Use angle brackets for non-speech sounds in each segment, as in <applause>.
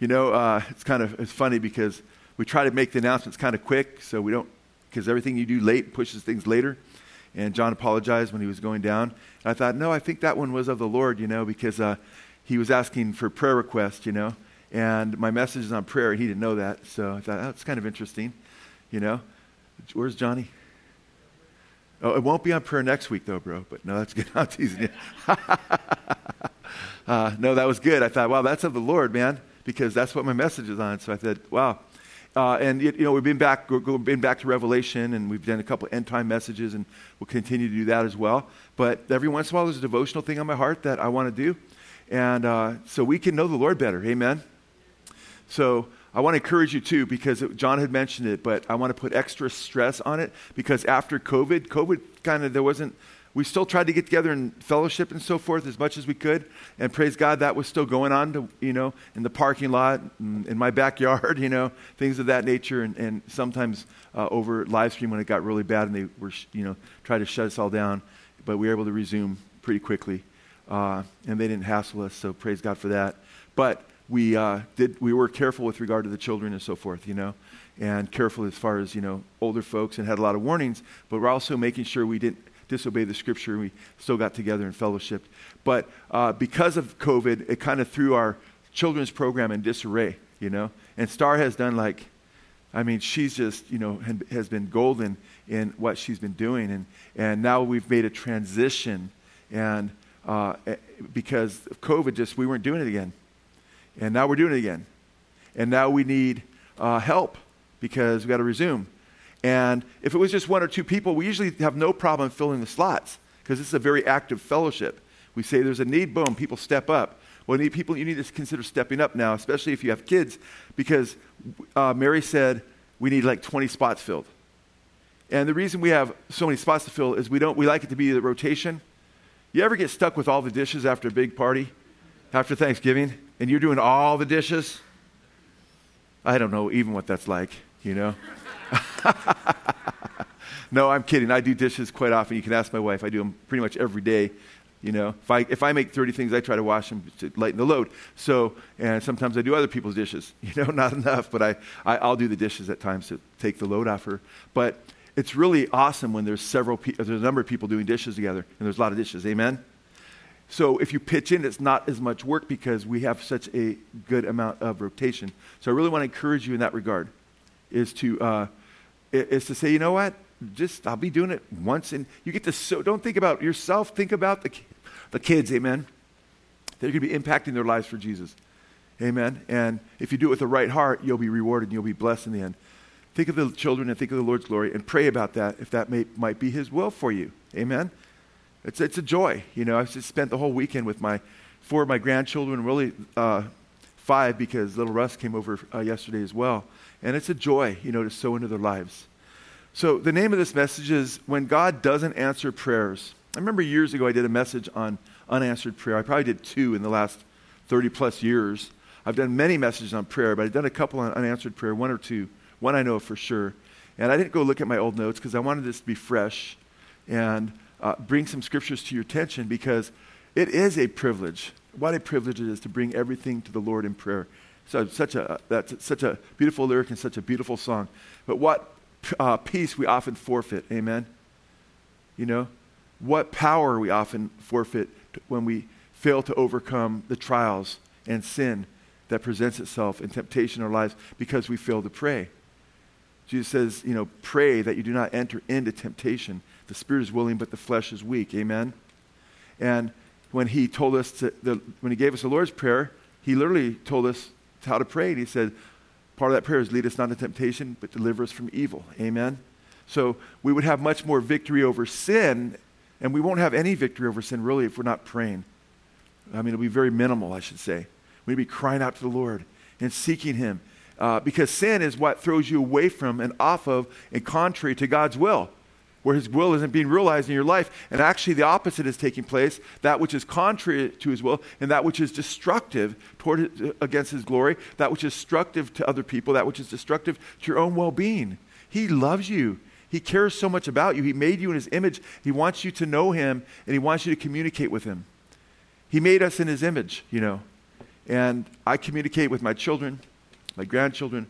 You know, uh, it's kind of it's funny because we try to make the announcements kind of quick, so we don't because everything you do late pushes things later. And John apologized when he was going down. And I thought, no, I think that one was of the Lord, you know, because uh, he was asking for prayer requests, you know, and my message is on prayer, and he didn't know that. So I thought, oh, it's kind of interesting, you know. Where's Johnny? Oh, it won't be on prayer next week, though, bro. But no, that's good. <laughs> I'm teasing you. <laughs> uh, no, that was good. I thought, wow, that's of the Lord, man, because that's what my message is on. So I said, wow. Uh, and you know, we've been back, we've been back to Revelation, and we've done a couple end time messages, and we'll continue to do that as well. But every once in a while, there's a devotional thing on my heart that I want to do, and uh, so we can know the Lord better. Amen. So I want to encourage you too, because it, John had mentioned it, but I want to put extra stress on it because after COVID, COVID kind of, there wasn't, we still tried to get together and fellowship and so forth as much as we could. And praise God, that was still going on, to, you know, in the parking lot, in my <laughs> backyard, you know, things of that nature. And, and sometimes uh, over live stream when it got really bad and they were, you know, tried to shut us all down. But we were able to resume pretty quickly. Uh, and they didn't hassle us, so praise God for that. But we, uh, did, we were careful with regard to the children and so forth, you know, and careful as far as, you know, older folks and had a lot of warnings, but we're also making sure we didn't disobey the scripture and we still got together and fellowshiped. But uh, because of COVID, it kind of threw our children's program in disarray, you know, and Star has done like, I mean, she's just, you know, has been golden in what she's been doing. And, and now we've made a transition. And uh, eh, because of COVID, just we weren't doing it again. And now we're doing it again. And now we need uh, help because we've got to resume. And if it was just one or two people, we usually have no problem filling the slots because this is a very active fellowship. We say there's a need, boom, people step up. Well, need people, you need to consider stepping up now, especially if you have kids, because uh, Mary said we need like 20 spots filled. And the reason we have so many spots to fill is we don't we like it to be the rotation. You ever get stuck with all the dishes after a big party, after Thanksgiving? and you're doing all the dishes, I don't know even what that's like, you know? <laughs> no, I'm kidding. I do dishes quite often. You can ask my wife. I do them pretty much every day. You know, if I, if I make 30 things, I try to wash them to lighten the load. So, and sometimes I do other people's dishes. <laughs> You know, not enough, but I, I, will do the dishes at times to take the load off her. But it's really awesome when there's several, pe- there's a number of people doing dishes together, and there's a lot of dishes. Amen? So if you pitch in, it's not as much work because we have such a good amount of rotation. So I really want to encourage you in that regard, is to uh, is to say, you know what, just I'll be doing it once, and you get to so don't think about yourself, think about the the kids, amen. They're going to be impacting their lives for Jesus, amen. And if you do it with the right heart, you'll be rewarded and you'll be blessed in the end. Think of the children and think of the Lord's glory and pray about that if that may, might be His will for you, amen. It's, it's a joy. You know, I've just spent the whole weekend with my four of my grandchildren, really uh, five because little Russ came over uh, yesterday as well. And it's a joy, you know, to sow into their lives. So the name of this message is When God Doesn't Answer Prayers. I remember years ago I did a message on unanswered prayer. I probably did two in the last 30 plus years. I've done many messages on prayer, but I've done a couple on unanswered prayer, one or two. One I know for sure. And I didn't go look at my old notes because I wanted this to be fresh. And uh, bring some scriptures to your attention because it is a privilege. What a privilege it is to bring everything to the Lord in prayer. So such a that's such a beautiful lyric and such a beautiful song. But what uh, peace we often forfeit. Amen. You know, what power we often forfeit when we fail to overcome the trials and sin that presents itself in temptation in our lives because we fail to pray. Jesus says, you know, pray that you do not enter into temptation. The spirit is willing, but the flesh is weak. Amen? And when he told us to, the, when he gave us the Lord's Prayer, he literally told us how to pray. And he said, part of that prayer is lead us not into temptation, but deliver us from evil. Amen? So we would have much more victory over sin, and we won't have any victory over sin really if we're not praying. I mean, it'll be very minimal, I should say. We'd be crying out to the Lord and seeking Him. Uh, because sin is what throws you away from and off of and contrary to God's will where his will isn't being realized in your life. And actually, the opposite is taking place that which is contrary to his will, and that which is destructive toward against his glory, that which is destructive to other people, that which is destructive to your own well being. He loves you. He cares so much about you. He made you in his image. He wants you to know him, and he wants you to communicate with him. He made us in his image, you know. And I communicate with my children, my grandchildren,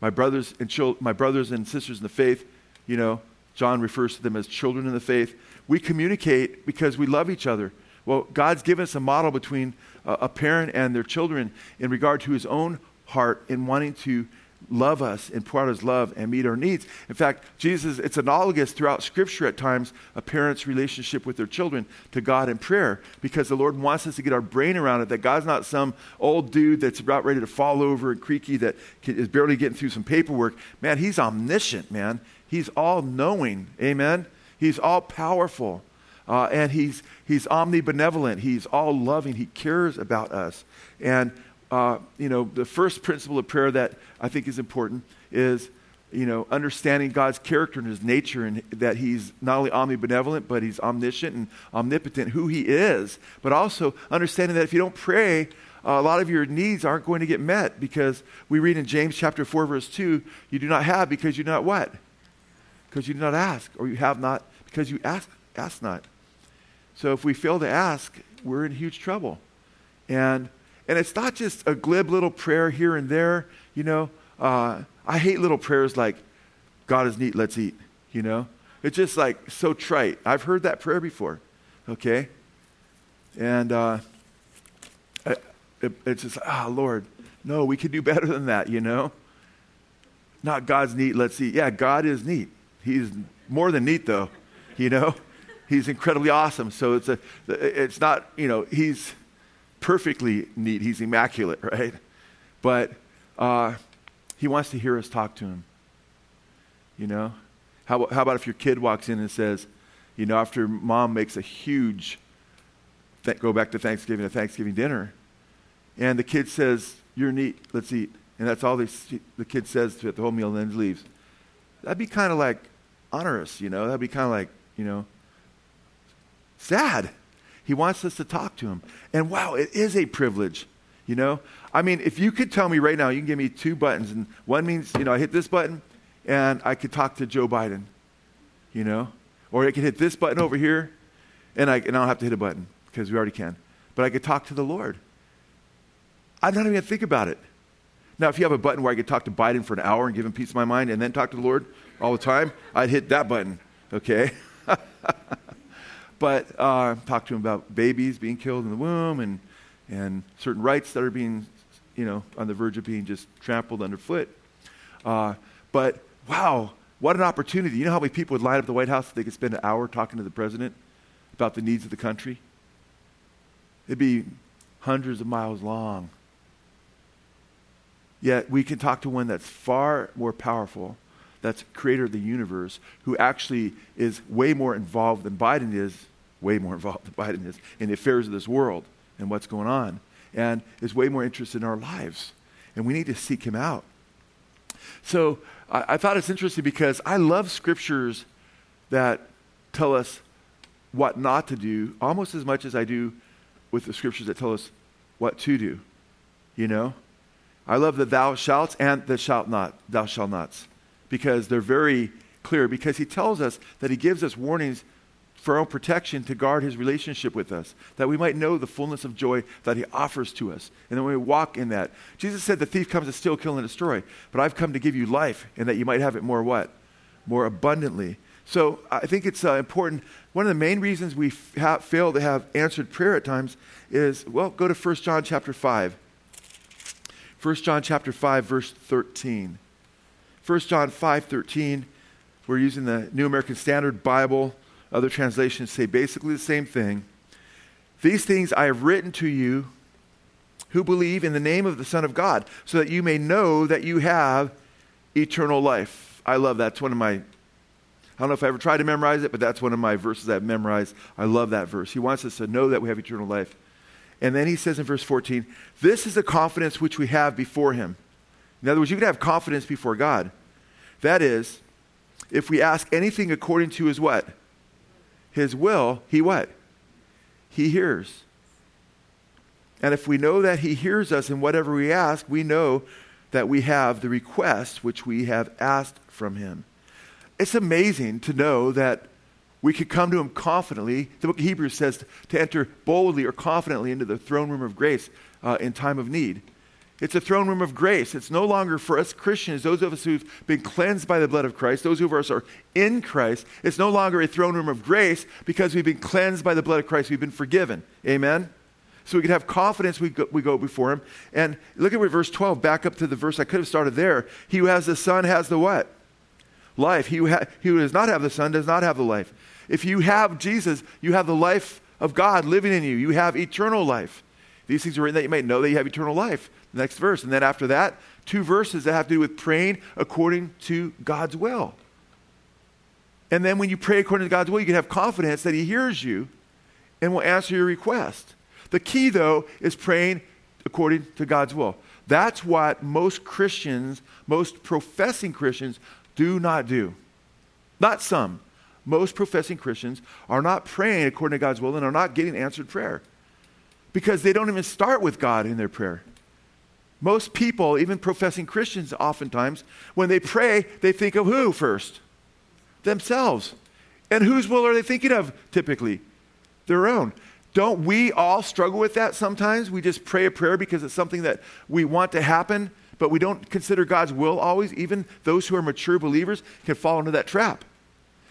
my brothers and chil- my brothers and sisters in the faith. You know, John refers to them as children in the faith. We communicate because we love each other. Well, God's given us a model between a parent and their children in regard to his own heart in wanting to love us and pour out his love and meet our needs. In fact, Jesus, it's analogous throughout Scripture at times, a parent's relationship with their children to God in prayer, because the Lord wants us to get our brain around it that God's not some old dude that's about ready to fall over and creaky that is barely getting through some paperwork. Man, he's omniscient, man. He's all knowing. Amen. He's all powerful. Uh, and he's, he's omnibenevolent. He's all loving. He cares about us. And uh, you know, the first principle of prayer that I think is important is, you know, understanding God's character and his nature and that he's not only omnibenevolent, but he's omniscient and omnipotent, who he is, but also understanding that if you don't pray, uh, a lot of your needs aren't going to get met because we read in James chapter 4, verse 2, you do not have because you do not what? Because you do not ask, or you have not because you ask, ask not. So if we fail to ask, we're in huge trouble. And and it's not just a glib little prayer here and there. You know, uh, I hate little prayers like, God is neat, let's eat. You know, it's just like so trite. I've heard that prayer before. Okay? And uh, it, it's just, ah, oh, Lord, no, we could do better than that, you know? Not God's neat, let's eat. Yeah, God is neat. He's more than neat, though, you know? He's incredibly awesome. So it's, a, it's not, you know, he's perfectly neat. He's immaculate, <laughs> right? But uh, he wants to hear us talk to him. You know? How, how about if your kid walks in and says, you know, after mom makes a huge, th- go back to Thanksgiving, a Thanksgiving dinner, and the kid says, You're neat, let's eat. And that's all they, the kid says to it the whole meal and then leaves. That'd be kind of like onerous, you know? That'd be kind of like, you know, sad. He wants us to talk to him. And wow, it is a privilege, you know? I mean, if you could tell me right now, you can give me two buttons, and one means, you know, I hit this button, and I could talk to Joe Biden, you know? Or I could hit this button over here, and I, and I don't have to hit a button, because we already can. But I could talk to the Lord. I'm not even going to think about it. Now, if you have a button where I could talk to Biden for an hour and give him piece of my mind and then talk to the Lord all the time, I'd hit that button, okay? <laughs> but uh, talk to him about babies being killed in the womb and, and certain rights that are being, you know, on the verge of being just trampled underfoot. Uh, but wow, what an opportunity. You know how many people would line up the White House if they could spend an hour talking to the president about the needs of the country? It'd be hundreds of miles long. Yet we can talk to one that's far more powerful, that's creator of the universe, who actually is way more involved than Biden is way more <laughs> involved than Biden is in the affairs of this world and what's going on, and is way more interested in our lives. And we need to seek him out. So I, I thought it's interesting because I love scriptures that tell us what not to do almost as much as I do with the scriptures that tell us what to do. You know? I love the thou shalt and the shalt not, thou shalt nots, because they're very clear, because he tells us that he gives us warnings for our own protection to guard his relationship with us, that we might know the fullness of joy that he offers to us, and that we walk in that. Jesus said, The thief comes to steal, kill, and destroy, but I've come to give you life, and that you might have it more what? More abundantly. So I think it's uh, important. One of the main reasons we f- ha- fail to have answered prayer at times is, well, go to 1 John chapter 5. 1 John chapter 5, verse 13. 1 John 5, 13. We're using the New American Standard Bible. Other translations say basically the same thing. These things I have written to you who believe in the name of the Son of God, so that you may know that you have eternal life. I love that. It's one of my, I don't know if I ever tried to memorize it, but that's one of my verses I've memorized. I love that verse. He wants us to know that we have eternal life. And then he says in verse 14, This is the confidence which we have before him. In other words, you can have confidence before God. That is, if we ask anything according to his what? his will, he what? He hears. And if we know that he hears us in whatever we ask, we know that we have the request which we have asked from him. It's amazing to know that we could come to him confidently. The book of Hebrews says to enter boldly or confidently into the throne room of grace. uh, in time of need. It's a throne room of grace. It's no longer for us Christians, those of us who've been cleansed by the blood of Christ, those of us who are in Christ. It's no longer a throne room of grace because we've been cleansed by the blood of Christ. We've been forgiven. Amen? So we can have confidence we go, we go before him. And look at verse 12, back up to the verse I could have started there. He who has the Son has the what? Life. He who, ha- he who does not have the Son does not have the life. If you have Jesus, you have the life of God living in you. You have eternal life. These things are written that you may know that you have eternal life. The Next verse. And then after that, two verses that have to do with praying according to God's will. And then when you pray according to God's will, you can have confidence that He hears you and will answer your request. The key, though, is praying according to God's will. That's what most Christians, most professing Christians, do not do. Not some. Most professing Christians are not praying according to God's will and are not getting answered prayer because they don't even start with God in their prayer. Most people, even professing Christians, oftentimes, when they pray, they think of who first? Themselves. And whose will are they thinking of typically? Their own. Don't we all struggle with that sometimes? We just pray a prayer because it's something that we want to happen, but we don't consider God's will always. Even those who are mature believers can fall into that trap.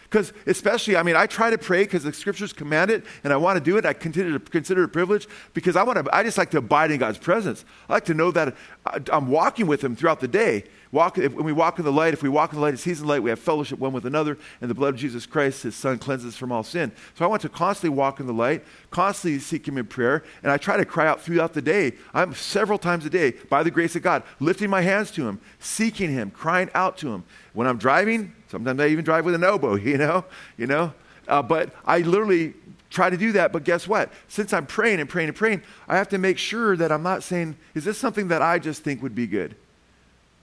Because, especially, I mean, I try to pray because the scriptures command it and I want to do it. I continue to consider it a privilege because I, want to, I just like to abide in God's presence. I like to know that uh, I'm walking with Him throughout the day. Walk, if, when we walk in the light, if we walk in the light, He's in the light, we have fellowship one with another, and the blood of Jesus Christ, His Son, cleanses from all sin. So I want to constantly walk in the light, constantly seek Him in prayer, and I try to cry out throughout the day. I'm several times a day, by the grace of God, lifting my hands to Him, seeking Him, crying out to Him. When I'm driving, sometimes I even drive with an oboe, <laughs> you know, you know. Uh, but I literally try to do that. But guess what? Since I'm praying and praying and praying, I have to make sure that I'm not saying, is this something that I just think would be good?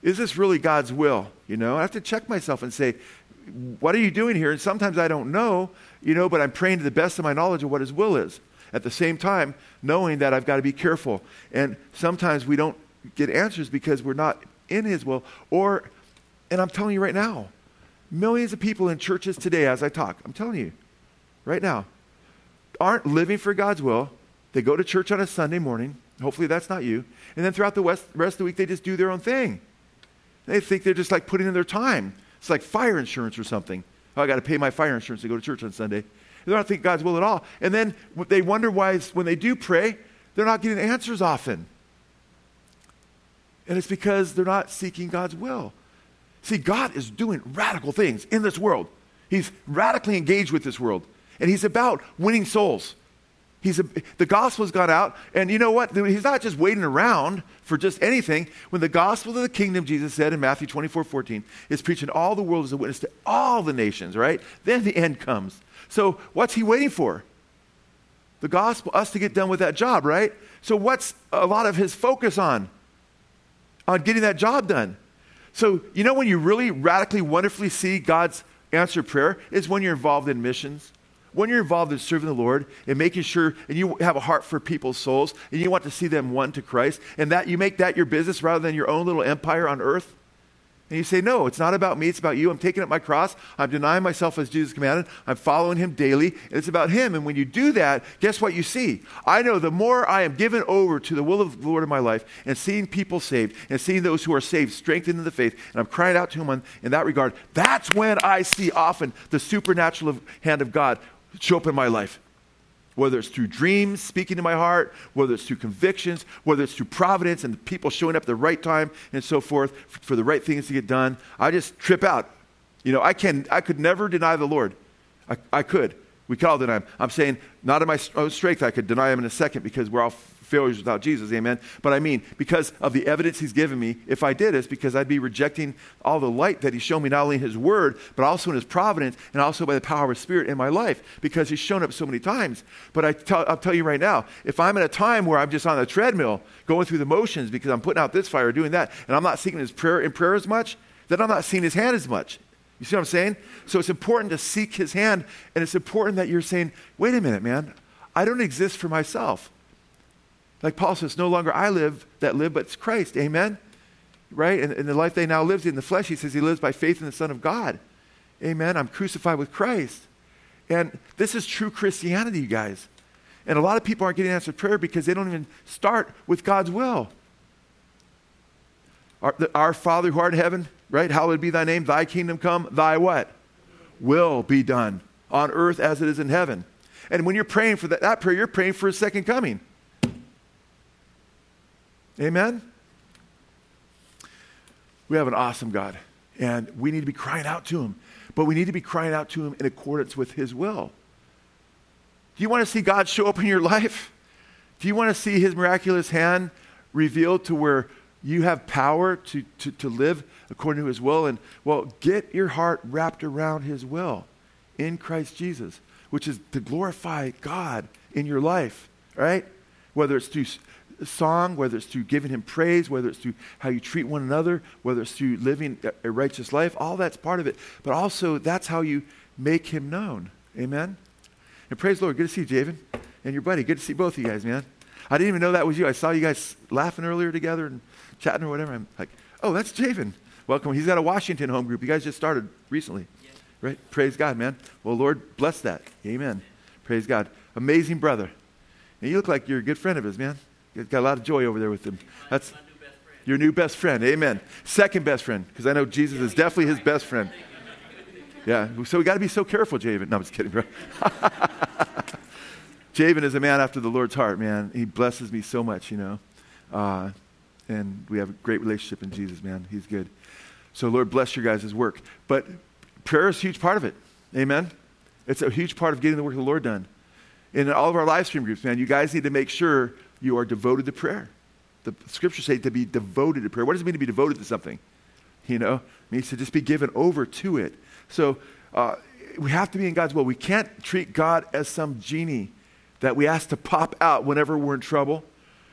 is this really God's will? You know, I have to check myself and say, what are you doing here? And sometimes I don't know, you know, but I'm praying to the best of my knowledge of what His will is. At the same time, knowing that I've got to be careful. And sometimes we don't get answers because we're not in His will. Or, and I'm telling you right now, millions of people in churches today, as I talk, I'm telling you right now, aren't living for God's will. They go to church on a Sunday morning. Hopefully that's not you. And then throughout the rest of the week, they just do their own thing. They think they're just like putting in their time. It's like fire insurance or something. Oh, I got to pay my fire insurance to go to church on Sunday. They don't think God's will at all. And then they wonder why, when they do pray, they're not getting answers often. And it's because they're not seeking God's will. See, God is doing radical things in this world. He's radically engaged with this world. And He's about winning souls. He's a, the gospel's gone out, and you know what? He's not just waiting around for just anything. When the gospel of the kingdom, Jesus said in Matthew 24 14, is preaching all the world as a witness to all the nations, right? Then the end comes. So what's he waiting for? The gospel, us to get done with that job, right? So what's a lot of his focus on? On getting that job done. So, you know, when you really radically, wonderfully see God's answer prayer is when you're involved in missions. When you're involved in serving the Lord and making sure, and you have a heart for people's souls, and you want to see them won to Christ, and that you make that your business rather than your own little empire on earth, and you say, No, it's not about me, it's about you. I'm taking up my cross. I'm denying myself as Jesus commanded. I'm following him daily. It's about him. And when you do that, guess what you see? I know the more I am given over to the will of the Lord in my life and seeing people saved and seeing those who are saved strengthened in the faith, and I'm crying out to him in that regard, that's when I see often the supernatural hand of God show up in my life. Whether it's through dreams speaking to my heart, whether it's through convictions, whether it's through providence and people showing up at the right time and so forth for the right things to get done, I just trip out. You know, I, can, I could never deny the Lord. I, I could. We could all deny him. I'm saying, not in my own strength, I could deny him in a second because we're all failures without Jesus, amen. But I mean, because of the evidence he's given me, if I did, it's because I'd be rejecting all the light that he's shown me, not only in his word, but also in his providence, and also by the power of his spirit in my life, because he's shown up so many times. But I tell, I'll tell you right now, if I'm in a time where I'm just on a treadmill, going through the motions because I'm putting out this fire, doing that, and I'm not seeking his prayer in prayer as much, then I'm not seeing his hand as much. You see what I'm saying? So it's important to seek his hand, and it's important that you're saying, wait a minute, man, I don't exist for myself. Like Paul says, no longer I live that live, but it's Christ. Amen? Right? And, and the life they now lives in the flesh, he says he lives by faith in the Son of God. Amen? I'm crucified with Christ. And this is true Christianity, you guys. And a lot of people aren't getting answered prayer because they don't even start with God's will. Our, our Father who art in heaven, right? Hallowed be thy name, thy kingdom come, thy what? Will be done on earth as it is in heaven. And when you're praying for that, that prayer, you're praying for his second coming. Amen? We have an awesome God, and we need to be crying out to him. But we need to be crying out to him in accordance with his will. Do you want to see God show up in your life? Do you want to see his miraculous hand revealed to where you have power to, to, to live according to his will? And, well, get your heart wrapped around his will in Christ Jesus, which is to glorify God in your life, right? Whether it's through song, whether it's through giving him praise, whether it's through how you treat one another, whether it's through living a righteous life, all that's part of it. But also, that's how you make him known. Amen? And praise the Lord. Good to see you, Javen, and your buddy. Good to see both of you guys, man. I didn't even know that was you. I saw you guys laughing earlier together and chatting or whatever. I'm like, oh, that's Javen. Welcome. He's got a Washington home group. You guys just started recently, yeah. right? Praise God, man. Well, Lord, bless that. Amen. Praise God. Amazing brother. And you look like you're a good friend of his, man. Got a lot of joy over there with him. That's your new best friend. Amen. Second best friend, because I know Jesus is definitely his best friend. Yeah, so we got to be so careful, Javen. No, I'm just kidding, bro. <laughs> Javen is a man after the Lord's heart, man. He blesses me so much, you know. Uh, and we have a great relationship in Jesus, man. He's good. So, Lord, bless your guys' work. But prayer is a huge part of it. Amen. It's a huge part of getting the work of the Lord done. In all of our live stream groups, man, you guys need to make sure you are devoted to prayer. The scriptures say to be devoted to prayer. What does it mean to be devoted to something? You know, it means to just be given over to it. So uh, we have to be in God's will. We can't treat God as some genie that we ask to pop out whenever we're in trouble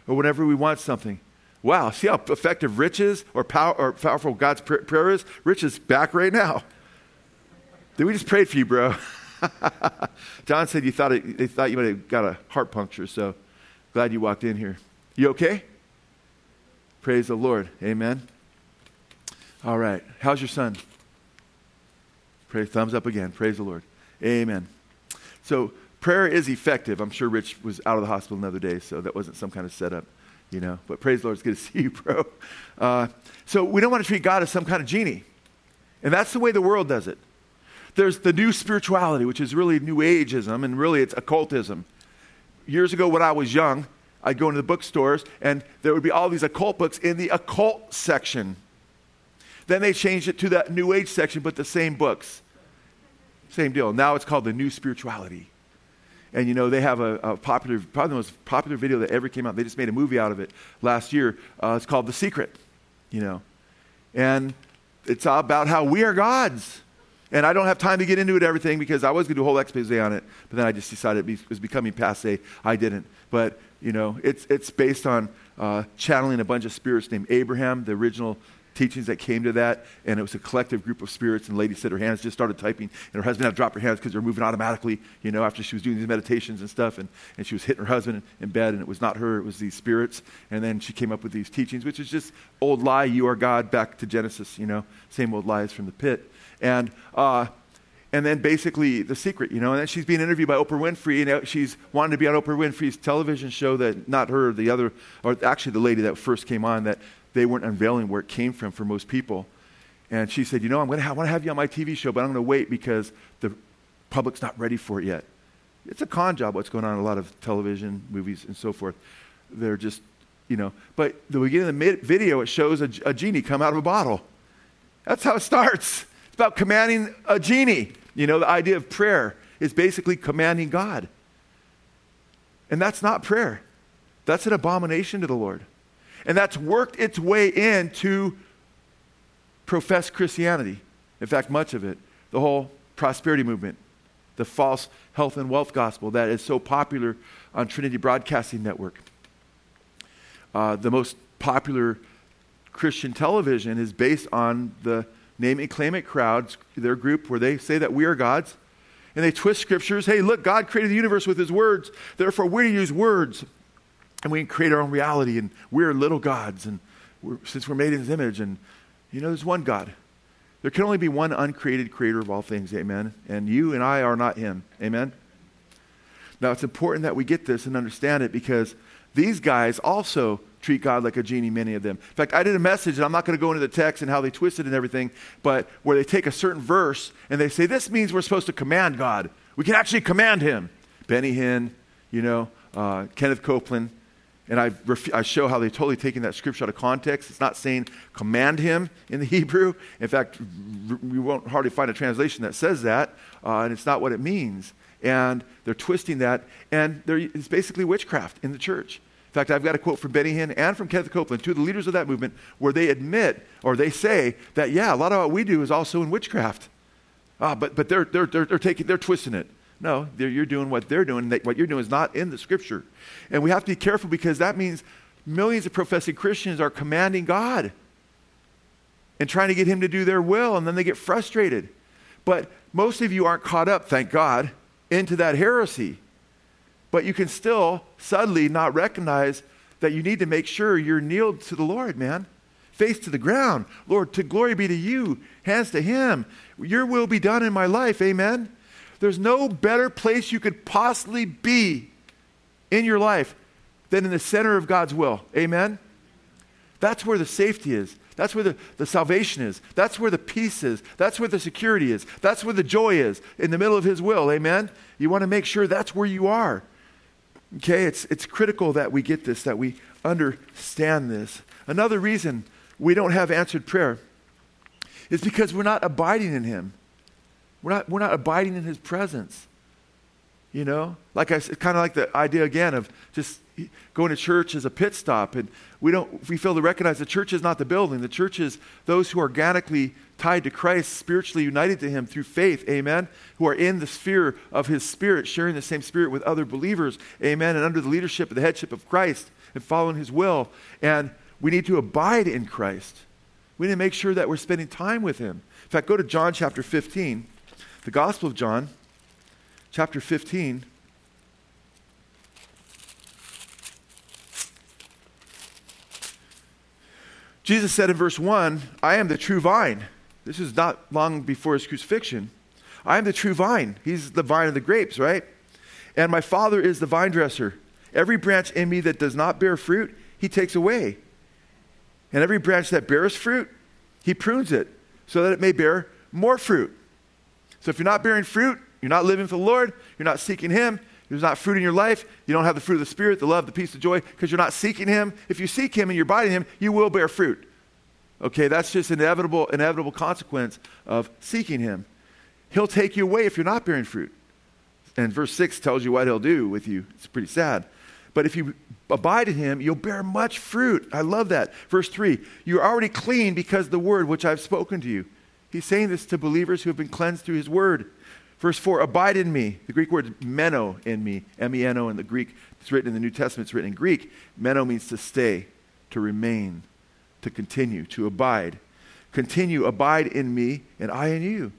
or whenever we want something. Wow, see how effective Rich is or, power, or powerful God's prayer is? Rich is back right now. Did we just prayed for you, bro? <laughs> John said you thought it, they thought you might have got a heart puncture, so glad you walked in here. You okay? Praise the Lord. Amen. All right. How's your son? Pray, thumbs up again. Praise the Lord. Amen. So prayer is effective. I'm sure Rich was out of the hospital another day, so that wasn't some kind of setup, you know. But praise the Lord, it's good to see you, <laughs> bro. Uh, so we don't want to treat God as some kind of genie. And that's the way the world does it. There's the new spirituality, which is really new ageism, and really it's occultism. Years ago, when I was young, I'd go into the bookstores, and there would be all these occult books in the occult section. Then they changed it to the New Age section, but the same books. Same deal. Now it's called the New Spirituality. And you know, they have a, a, popular, probably the most popular video that ever came out. They just made a movie out of it last year. Uh, it's called The Secret, you know. And it's about how we are gods. And I don't have time to get into it everything because I was going to do a whole expose on it, but then I just decided it was becoming passe. I didn't. But, you know, it's, it's based on uh, channeling a bunch of spirits named Abraham, the original teachings that came to that, and it was a collective group of spirits. And the lady said her hands just started typing, and her husband had to drop her hands because they were moving automatically, you know, after she was doing these meditations and stuff. And, and she was hitting her husband in bed, and it was not her, it was these spirits. And then she came up with these teachings, which is just old lie, you are God, back to Genesis, you know, same old lies from the pit. And, uh, and then basically the secret, you know, and then she's being interviewed by Oprah Winfrey, and she's wanting to be on Oprah Winfrey's television show that not her, the other, or actually the lady that first came on that they weren't unveiling where it came from for most people. And she said, You know, I'm have, want to have you on my TV show, but I'm going to wait because the public's not ready for it yet. It's a con job, what's going on in a lot of television, movies, and so forth. They're just, you know. But the beginning of the video, it shows a, a genie come out of a bottle. That's how it starts. It's about commanding a genie. You know, the idea of prayer is basically commanding God. And that's not prayer, that's an abomination to the Lord. And that's worked its way into professed Christianity. In fact, much of it, the whole prosperity movement, the false health and wealth gospel that is so popular on Trinity Broadcasting Network. Uh, the most popular Christian television is based on the name and claim it crowds, their group where they say that we are gods. And they twist scriptures. Hey, look, God created the universe with his words. Therefore, we're to use words and we create our own reality, and we're little gods, and we're, since we're made in His image, and you know, there's one God. There can only be one uncreated creator of all things, amen? And you and I are not Him, amen? Now, it's important that we get this and understand it because these guys also treat God like a genie, many of them. In fact, I did a message, and I'm not going to go into the text and how they twist it and everything, but where they take a certain verse and they say, This means we're supposed to command God. We can actually command Him. Benny Hinn, you know, uh, Kenneth Copeland. And I, ref- I show how they've totally taken that scripture out of context. It's not saying command him in the <laughs> Hebrew. In fact, r- we won't hardly find a translation that says that, uh, and it's not what it means. And they're twisting that, and it's basically witchcraft in the church. In fact, I've got a quote from Benny Hinn and from Kenneth Copeland, two of the leaders of that movement, where they admit or they say that, yeah, a lot of what we do is also in witchcraft. Ah, but but they're, they're, they're, they're, taking, they're twisting it. No, you're doing what they're doing. What you're doing is not in the scripture. And we have to be careful because that means millions of professing Christians are commanding God and trying to get Him to do their will, and then they get frustrated. But most of you aren't caught up, thank God, into that heresy. But you can still subtly not recognize that you need to make sure you're kneeled to the Lord, man. Face to the ground. Lord, to glory be to you, hands to Him. Your will be done in my life, amen. There's no better place you could possibly be in your life than in the center of God's will. Amen? That's where the safety is. That's where the, the salvation is. That's where the peace is. That's where the security is. That's where the joy is, in the middle of His will. Amen? You want to make sure that's where you are. Okay? It's, it's critical that we get this, that we understand this. Another reason we don't have answered prayer is because we're not abiding in Him. We're not, we're not abiding in his presence. You know? Like I kind of like the idea again of just going to church as a pit stop. And we don't, we fail to recognize the church is not the building. The church is those who organically tied to Christ, spiritually united to him through faith. Amen. Who are in the sphere of his spirit, sharing the same spirit with other believers. Amen. And under the leadership of the headship of Christ and following his will. And we need to abide in Christ. We need to make sure that we're spending time with him. In fact, go to John chapter 15. The Gospel of John, chapter 15. Jesus said in verse 1, I am the true vine. This is not long before his crucifixion. I am the true vine. He's the vine of the grapes, right? And my Father is the vine dresser. Every branch in me that does not bear fruit, he takes away. And every branch that bears fruit, he prunes it so that it may bear more fruit. So if you're not bearing fruit, you're not living for the Lord, you're not seeking Him, there's not fruit in your life, you don't have the fruit of the Spirit, the love, the peace, the joy, because you're not seeking Him. If you seek Him and you're abiding Him, you will bear fruit. Okay, that's just an inevitable, inevitable consequence of seeking Him. He'll take you away if you're not bearing fruit. And verse 6 tells you what He'll do with you. It's pretty sad. But if you abide in Him, you'll bear much fruit. I love that. Verse 3 You're already clean because the word which I've spoken to you. He's saying this to believers who have been cleansed through his word. Verse 4 Abide in me. The Greek word meno in me, M E N O in the Greek. It's written in the New Testament, it's written in Greek. Meno means to stay, to remain, to continue, to abide. Continue, abide in me, and I in you.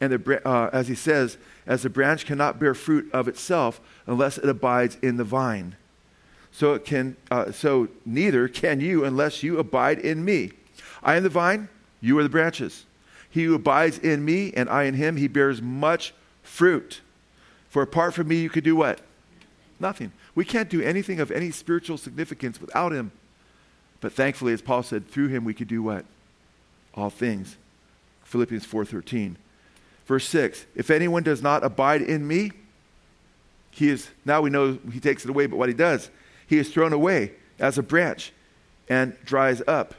And the, uh, as he says, as the branch cannot bear fruit of itself unless it abides in the vine. So it can, uh, so neither can you unless you abide in me. I am the vine, you are the branches. He who abides in me and I in him, he bears much fruit. For apart from me, you could do what? Nothing. We can't do anything of any spiritual significance without him. But thankfully, as Paul said, through him we could do what? All things. Philippians 4:13. Verse 6, if anyone does not abide in me, he is now we know he takes it away, but what he does, he is thrown away as a branch and dries up.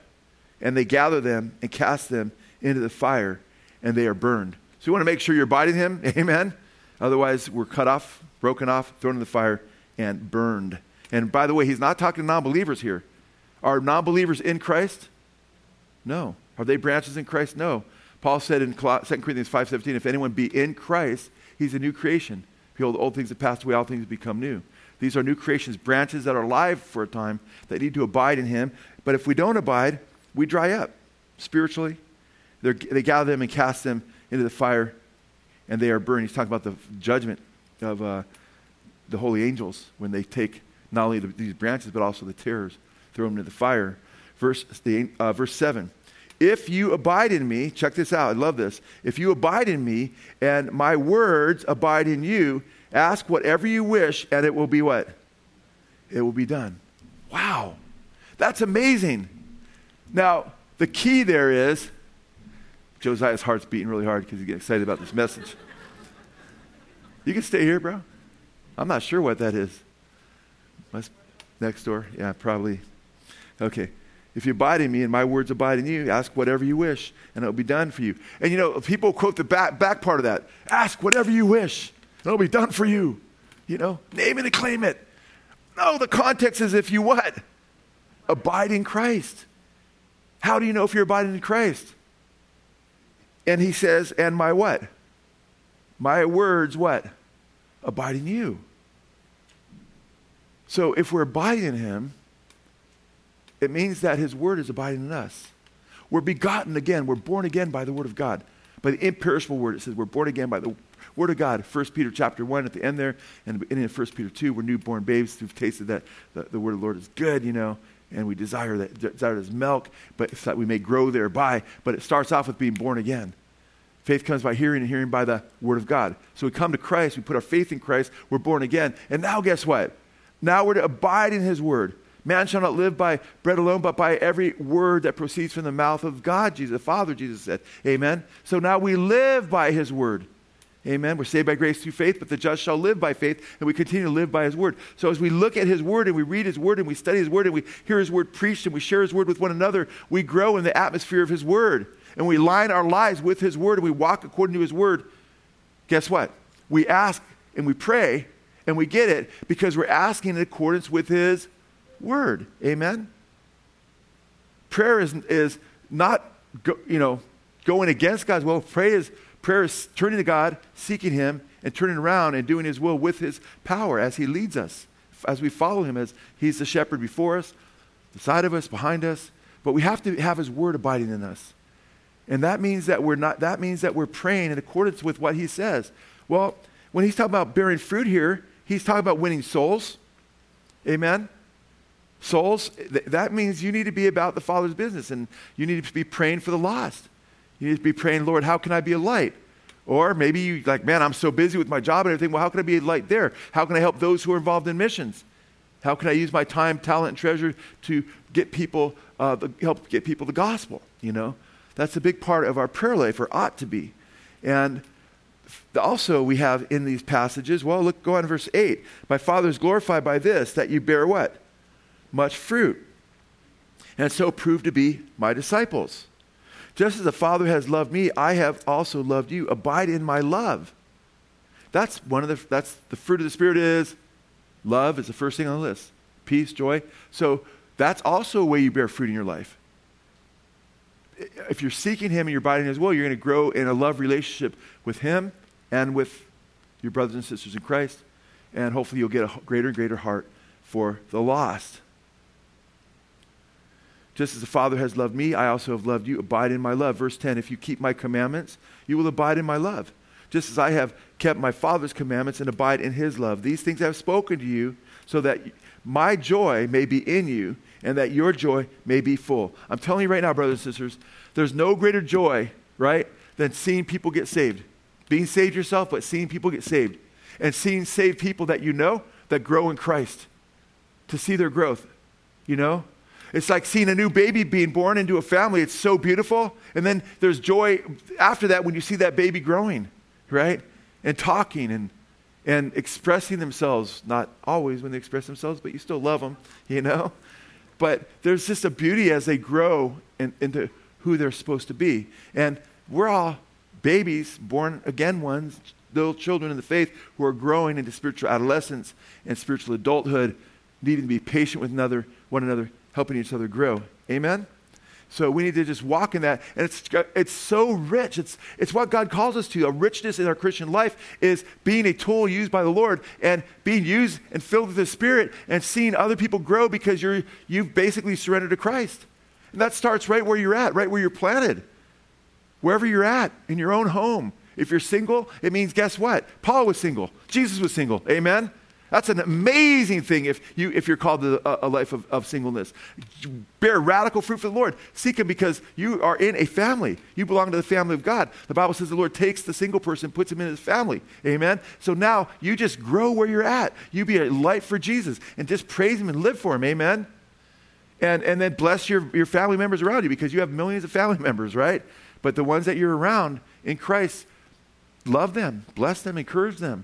And they gather them and cast them into the fire and they are burned. So you want to make sure you're abiding him. <laughs> Amen. Otherwise, we're cut off, broken off, thrown in the fire, and burned. And by the way, he's not talking to non believers here. Are non believers in Christ? No. Are they branches in Christ? No. Paul said in 2 Corinthians 5.17, if anyone be in Christ, he's a new creation. Behold, old things have passed away, all things become new. These are new creations, branches that are alive for a time, that need to abide in him. But if we don't abide, we dry up spiritually, they're, they gather them and cast them into the fire, and they are burned. He's talking about the judgment of uh, the holy angels when they take not only the, these branches, but also the tares, throw them into the fire. Verse, the, uh, verse 7 If you abide in me, check this out, I love this. If you abide in me, and my words abide in you, Ask whatever you wish, and it will be what? It will be done. Wow. That's amazing. Now, the key there is Josiah's heart's beating really hard because he's getting excited about this message. <laughs> You can stay here, bro. I'm not sure what that is. Must, next door? Yeah, probably. Okay. If you abide in me and my words abide in you, ask whatever you wish, and it'll be done for you. And you know, people quote the back, back part of that ask whatever you wish, and it'll be done for you. You know, name it and claim it. No, the context is if you what? Abide in Christ. How do you know if you're abiding in Christ? And he says, and my what? My words what? Abide in you. So if we're abiding in him, it means that his word is abiding in us. We're begotten again. We're born again by the word of God. By the imperishable word. It says we're born again by the word of God. 1 Peter chapter 1 at the end there, and the beginning of 1 Peter 2, we're newborn babes who've tasted that the, the word of the Lord is good, you know, and we desire that desire as milk, but that we may grow thereby. But it starts off with being born again. Faith comes by hearing and hearing by the word of God. So we come to Christ, we put our faith in Christ, we're born again. And now guess what? Now we're to abide in his word. Man shall not live by bread alone, but by every word that proceeds from the mouth of God, Jesus, the Father, Jesus said. Amen. So now we live by his word. Amen. We're saved by grace through faith, but the just shall live by faith, and we continue to live by his word. So as we look at his word and we read his word and we study his word and we hear his word preached and we share his word with one another, we grow in the atmosphere of his word. And we line our lives with his word and we walk according to his word. Guess what? We ask and we pray and we get it because we're asking in accordance with his word. Amen? Prayer is, is not, go, you know, going against God's will. Prayer is, prayer is turning to God, seeking him, and turning around and doing his will with his power as he leads us, as we follow him, as he's the shepherd before us, beside of us, behind us. But we have to have his word abiding in us. And that means that we're not that means that we're praying in accordance with what he says. Well, when he's talking about bearing fruit here, he's talking about winning souls. Amen souls, th- that means you need to be about the Father's business and you need to be praying for the lost. You need to be praying, Lord, how can I be a light? Or maybe you like, man, I'm so busy with my job and everything. Well, how can I be a light there? How can I help those who are involved in missions? How can I use my time, talent, and treasure to get people, uh, the, help get people the gospel? You know, that's a big part of our prayer life, or ought to be. And also, we have in these passages, well, look, go on verse 8. My Father is glorified by this, that you bear what? Much fruit, and so prove to be my disciples. Just as the Father has loved me, I have also loved you. Abide in my love. That's one of the that's the fruit of the Spirit is love is the first thing on the list. Peace, joy. So that's also a way you bear fruit in your life. If you're seeking Him and you're abiding in His will, you're going to grow in a love relationship with Him and with your brothers and sisters in Christ. And hopefully you'll get a greater and greater heart for the lost. Just as the Father has loved me, I also have loved you. Abide in my love. Verse 10 If you keep my commandments, you will abide in my love. Just as I have kept my Father's commandments and abide in his love. These things I have spoken to you so that my joy may be in you and that your joy may be full. I'm telling you right now, brothers and sisters, there's no greater joy, right, than seeing people get saved. Being saved yourself, but seeing people get saved. And seeing saved people that you know that grow in Christ. To see their growth, you know? It's like seeing a new baby being born into a family. It's so beautiful. And then there's joy after that when you see that baby growing, right? And talking and, and expressing themselves. Not always when they express themselves, but you still love them, you know? <laughs> But there's just a beauty as they grow in, into who they're supposed to be. And we're all babies, born again ones, little children in the faith who are growing into spiritual adolescence and spiritual adulthood, needing to be patient with another, one another, helping each other grow. Amen? So we need to just walk in that. And it's, it's so rich. It's, it's what God calls us to. A richness in our Christian life is being a tool used by the Lord and being used and filled with the Spirit and seeing other people grow because you're, you've basically surrendered to Christ. And that starts right where you're at, right where you're planted. Wherever you're at, in your own home. If you're single, it means guess what? Paul was single. Jesus was single. Amen? That's an amazing thing if, you, if you're called to a, life of, of singleness. Bear radical fruit for the Lord. Seek Him because you are in a family. You belong to the family of God. The Bible says the Lord takes the single person, puts him in his family. Amen? So now you just grow where you're at. You be a light for Jesus and just praise Him and live for Him. Amen? And, and then bless your, your family members around you because you have millions of family <laughs> members, right? But the ones that you're around in Christ, love them, bless them, encourage them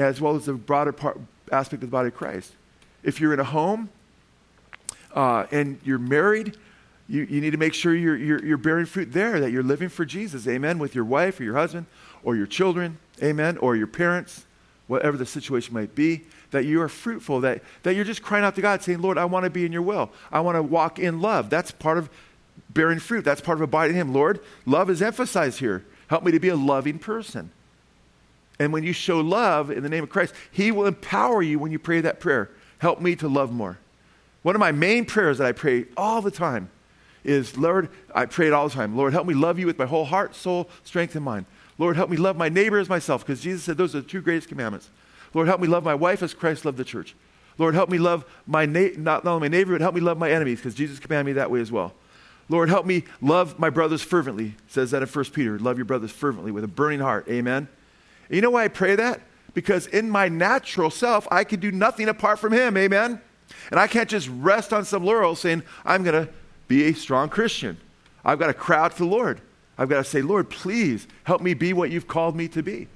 as well as the broader part, aspect of the body of Christ. If you're in a home uh, and you're married, you, you need to make sure you're, you're, you're bearing fruit there, that you're living for Jesus, amen, with your wife or your husband or your children, amen, or your parents, whatever the situation might be, that you are fruitful, that, that you're just crying out to God saying, Lord, I want to be in your will. I want to walk in love. That's part of bearing fruit. That's part of abiding in Him. Lord, love is emphasized here. Help me to be a loving person. And when you show love in the name of Christ, He will empower you when you pray that prayer. Help me to love more. One of my main prayers that I pray all the time is, Lord, I pray it all the time. Lord, help me love you with my whole heart, soul, strength, and mind. Lord, help me love my neighbor as myself, because Jesus said those are the two greatest commandments. Lord, help me love my wife as Christ loved the church. Lord, help me love my na- not, only my neighbor, but help me love my enemies, because Jesus commanded me that way as well. Lord, help me love my brothers fervently. Says that in 1 Peter. Love your brothers fervently with a burning heart. Amen. You know why I pray that? Because in my natural self, I can do nothing apart from Him. Amen? And I can't just rest on some laurels saying, I'm going to be a strong Christian. I've got to cry out to the Lord. I've got to say, Lord, please help me be what you've called me to be.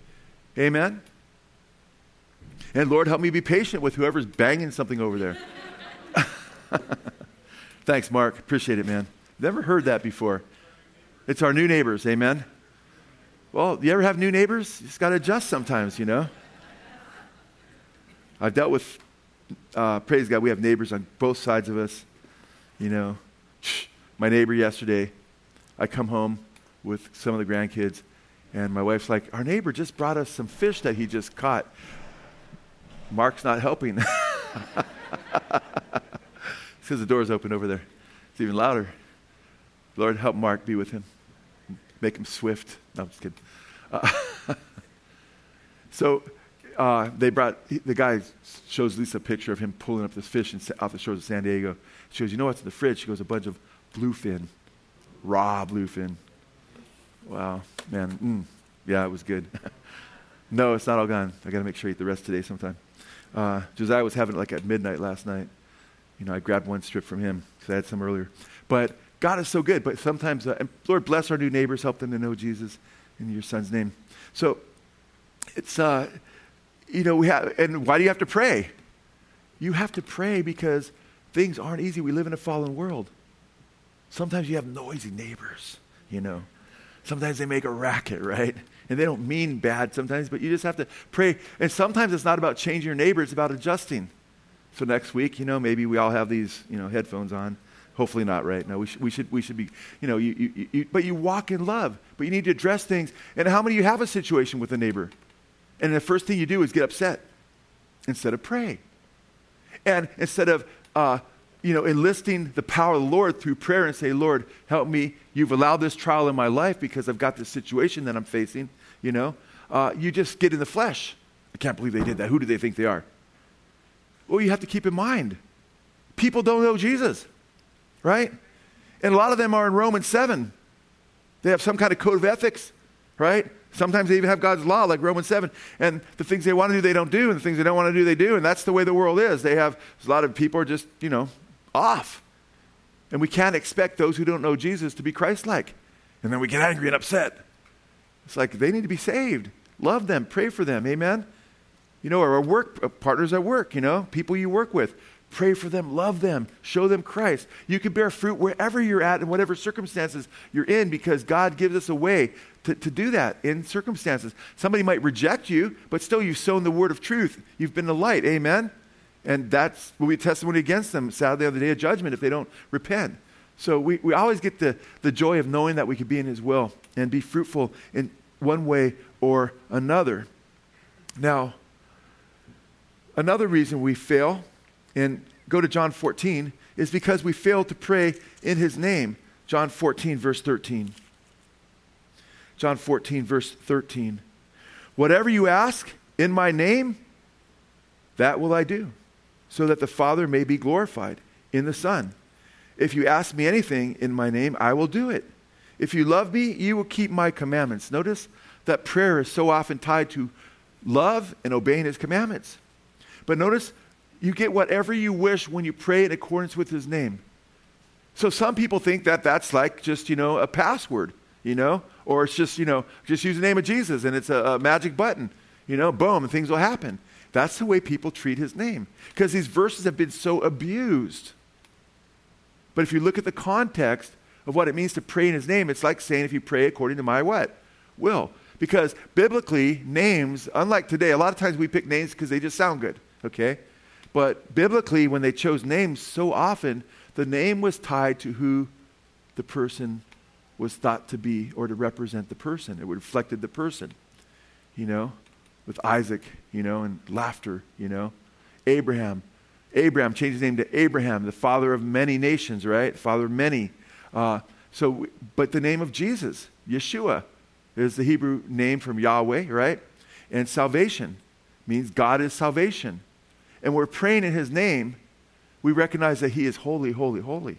Amen? And Lord, help me be patient with whoever's banging something over there. <laughs> Thanks, Mark. Appreciate it, man. Never heard that before. It's our new neighbors. Amen? Well, you ever have new neighbors? You just got to adjust sometimes, you know? I've dealt with, uh, praise God, we have neighbors on both sides of us. You know, <sniffs> my neighbor yesterday, I come home with some of the grandkids, and my wife's like, Our neighbor just brought us some fish that he just caught. Mark's not helping. <laughs> Because the door's open over there. It's even louder. Lord, help Mark be with him. Make him swift. No, I'm just kidding. Uh, <laughs> so uh, they brought, the guy shows Lisa a picture of him pulling up this fish off the shores of San Diego. She goes, You know what's in the fridge? She goes, A bunch of bluefin, raw bluefin. Wow, man. Mm, yeah, it was good. <laughs> no, it's not all gone. I got to make sure I eat the rest today sometime. Uh, Josiah was having it like at midnight last night. You know, I grabbed one strip from him because I had some earlier. But God is so good. But sometimes, uh, Lord, bless our new neighbors, help them to know Jesus in your son's name. So it's, uh, you know, we have, and why do you have to pray? You have to pray because things aren't easy. We live in a fallen world. Sometimes you have noisy neighbors, you know. Sometimes they make a racket, right? And they don't mean bad sometimes, but you just have to pray. And sometimes it's not about changing your neighbor, it's about adjusting. So next week, you know, maybe we all have these, you know, headphones on. Hopefully not, right? No, we should, we should, we should be, you know, you, you, you, but you walk in love, but you need to address things. And how many of you have a situation with a neighbor? And the first thing you do is get upset instead of pray. And instead of, uh, you know, enlisting the power of the Lord through prayer and say, Lord, help me. You've allowed this trial in my life because I've got this situation that I'm facing, you know, uh, you just get in the flesh. I can't believe they did that. Who do they think they are? Well, you have to keep in mind people don't know Jesus right? And a lot of them are in Romans 7. They have some kind of code of ethics, right? Sometimes they even have God's law, like Romans 7. And the things they want to do, they don't do. And the things they don't want to do, they do. And that's the way the world is. They have, a lot of people are just, you know, off. And we can't expect those who don't know Jesus to be Christ like. And then we get angry and upset. It's like they need to be saved. Love them, pray for them. Amen? You know, our work uh, partners at work, you know, people you work with. Pray for them, love them, show them Christ. You can bear fruit wherever you're at and whatever circumstances you're in because God gives us a way to, to do that in circumstances. Somebody might reject you, but still you've sown the word of truth. You've been the light. Amen? And that's will be testimony against them, sadly, on the day of judgment if they don't repent. So we, we always get the, the joy of knowing that we could be in His will and be fruitful in one way or another. Now, another reason we fail and go to John 14 is because we fail to pray in his name. John 14, verse 13. John 14, verse 13. Whatever you ask in my name, that will I do, so that the Father may be glorified in the Son. If you ask me anything in my name, I will do it. If you love me, you will keep my commandments. Notice that prayer is so often tied to love and obeying his commandments. But notice you get whatever you wish when you pray in accordance with his name. So some people think that that's like just, you know, a password, you know, or it's just, you know, just use the name of Jesus and it's a, a magic button, you know, boom, and things will happen. That's the way people treat his name because these verses have been so abused. But if you look at the context of what it means to pray in his name, it's like saying if you pray according to my what? Will. Because biblically, names, unlike today, a lot of times we pick names because they just sound good, okay? But biblically, when they chose names, so often the name was tied to who the person was thought to be or to represent the person. It reflected the person, you know, with Isaac, you know, and laughter, you know. Abraham. Abraham changed his name to Abraham, the father of many nations, right? Father of many. Uh, so, but the name of Jesus, Yeshua, is the Hebrew name from Yahweh, right? And salvation means God is salvation. And we're praying in his name we recognize that He is holy, holy, holy.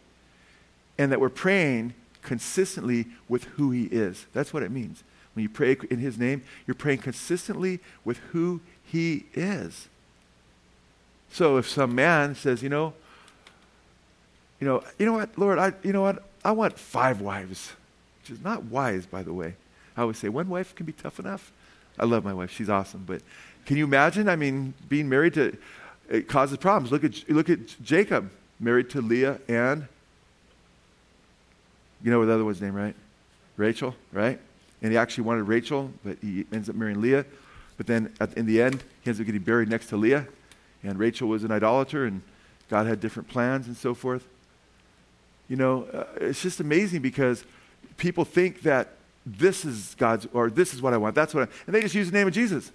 And that we're praying consistently with who He is. That's what it means. When you pray in His name, you're praying consistently with who He is. So if some man says, you know, you know, you know what, Lord, I, you know what, I want five wives, which is not wise, by the way. I always say one wife can be tough enough. I love my wife; she's awesome. But can you imagine? I mean, being married to it causes problems. Look at, look at Jacob, married to Leah and, you know the other one's name, right? Rachel, right? And he actually wanted Rachel, but he ends up marrying Leah. But then at, in the end, he ends up getting buried next to Leah. And Rachel was an idolater, and God had different plans and so forth. You know, uh, it's just amazing because people think that this is God's, or this is what I want, that's what I, and they just use the name of Jesus.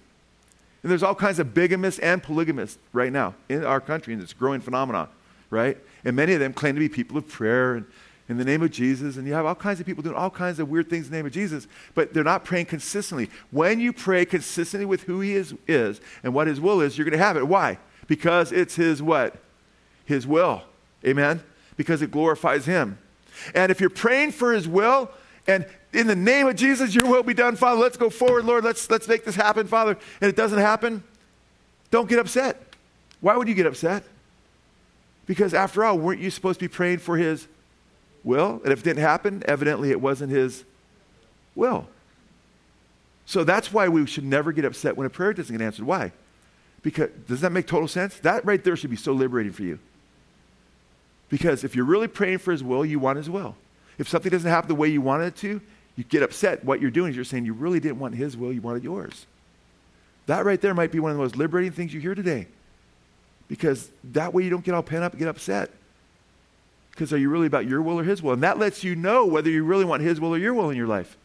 And there's all kinds of bigamists and polygamists right now in our country, and it's a growing phenomenon, right? And many of them claim to be people of prayer and in the name of Jesus, and you have all kinds of people doing all kinds of weird things in the name of Jesus, but they're not praying consistently. When you pray consistently with who He is, is and what His will is, you're going to have it. Why? Because it's His what? His will. Amen? Because it glorifies Him. And if you're praying for His will, and in the name of Jesus, your will be done, Father. Let's go forward, Lord. Let's, let's make this happen, Father. And it doesn't happen, don't get upset. Why would you get upset? Because after all, weren't you supposed to be praying for His will? And if it didn't happen, evidently it wasn't His will. So that's why we should never get upset when a prayer doesn't get answered. Why? Because does that make total sense? That right there should be so liberating for you. Because if you're really praying for His will, you want His will. If something doesn't happen the way you wanted it to, you get upset. What you're doing is you're saying you really didn't want his will, you wanted yours. That right there might be one of the most liberating things you hear today. Because that way you don't get all pent up and get upset. Because are you really about your will or his will? And that lets you know whether you really want his will or your will in your life.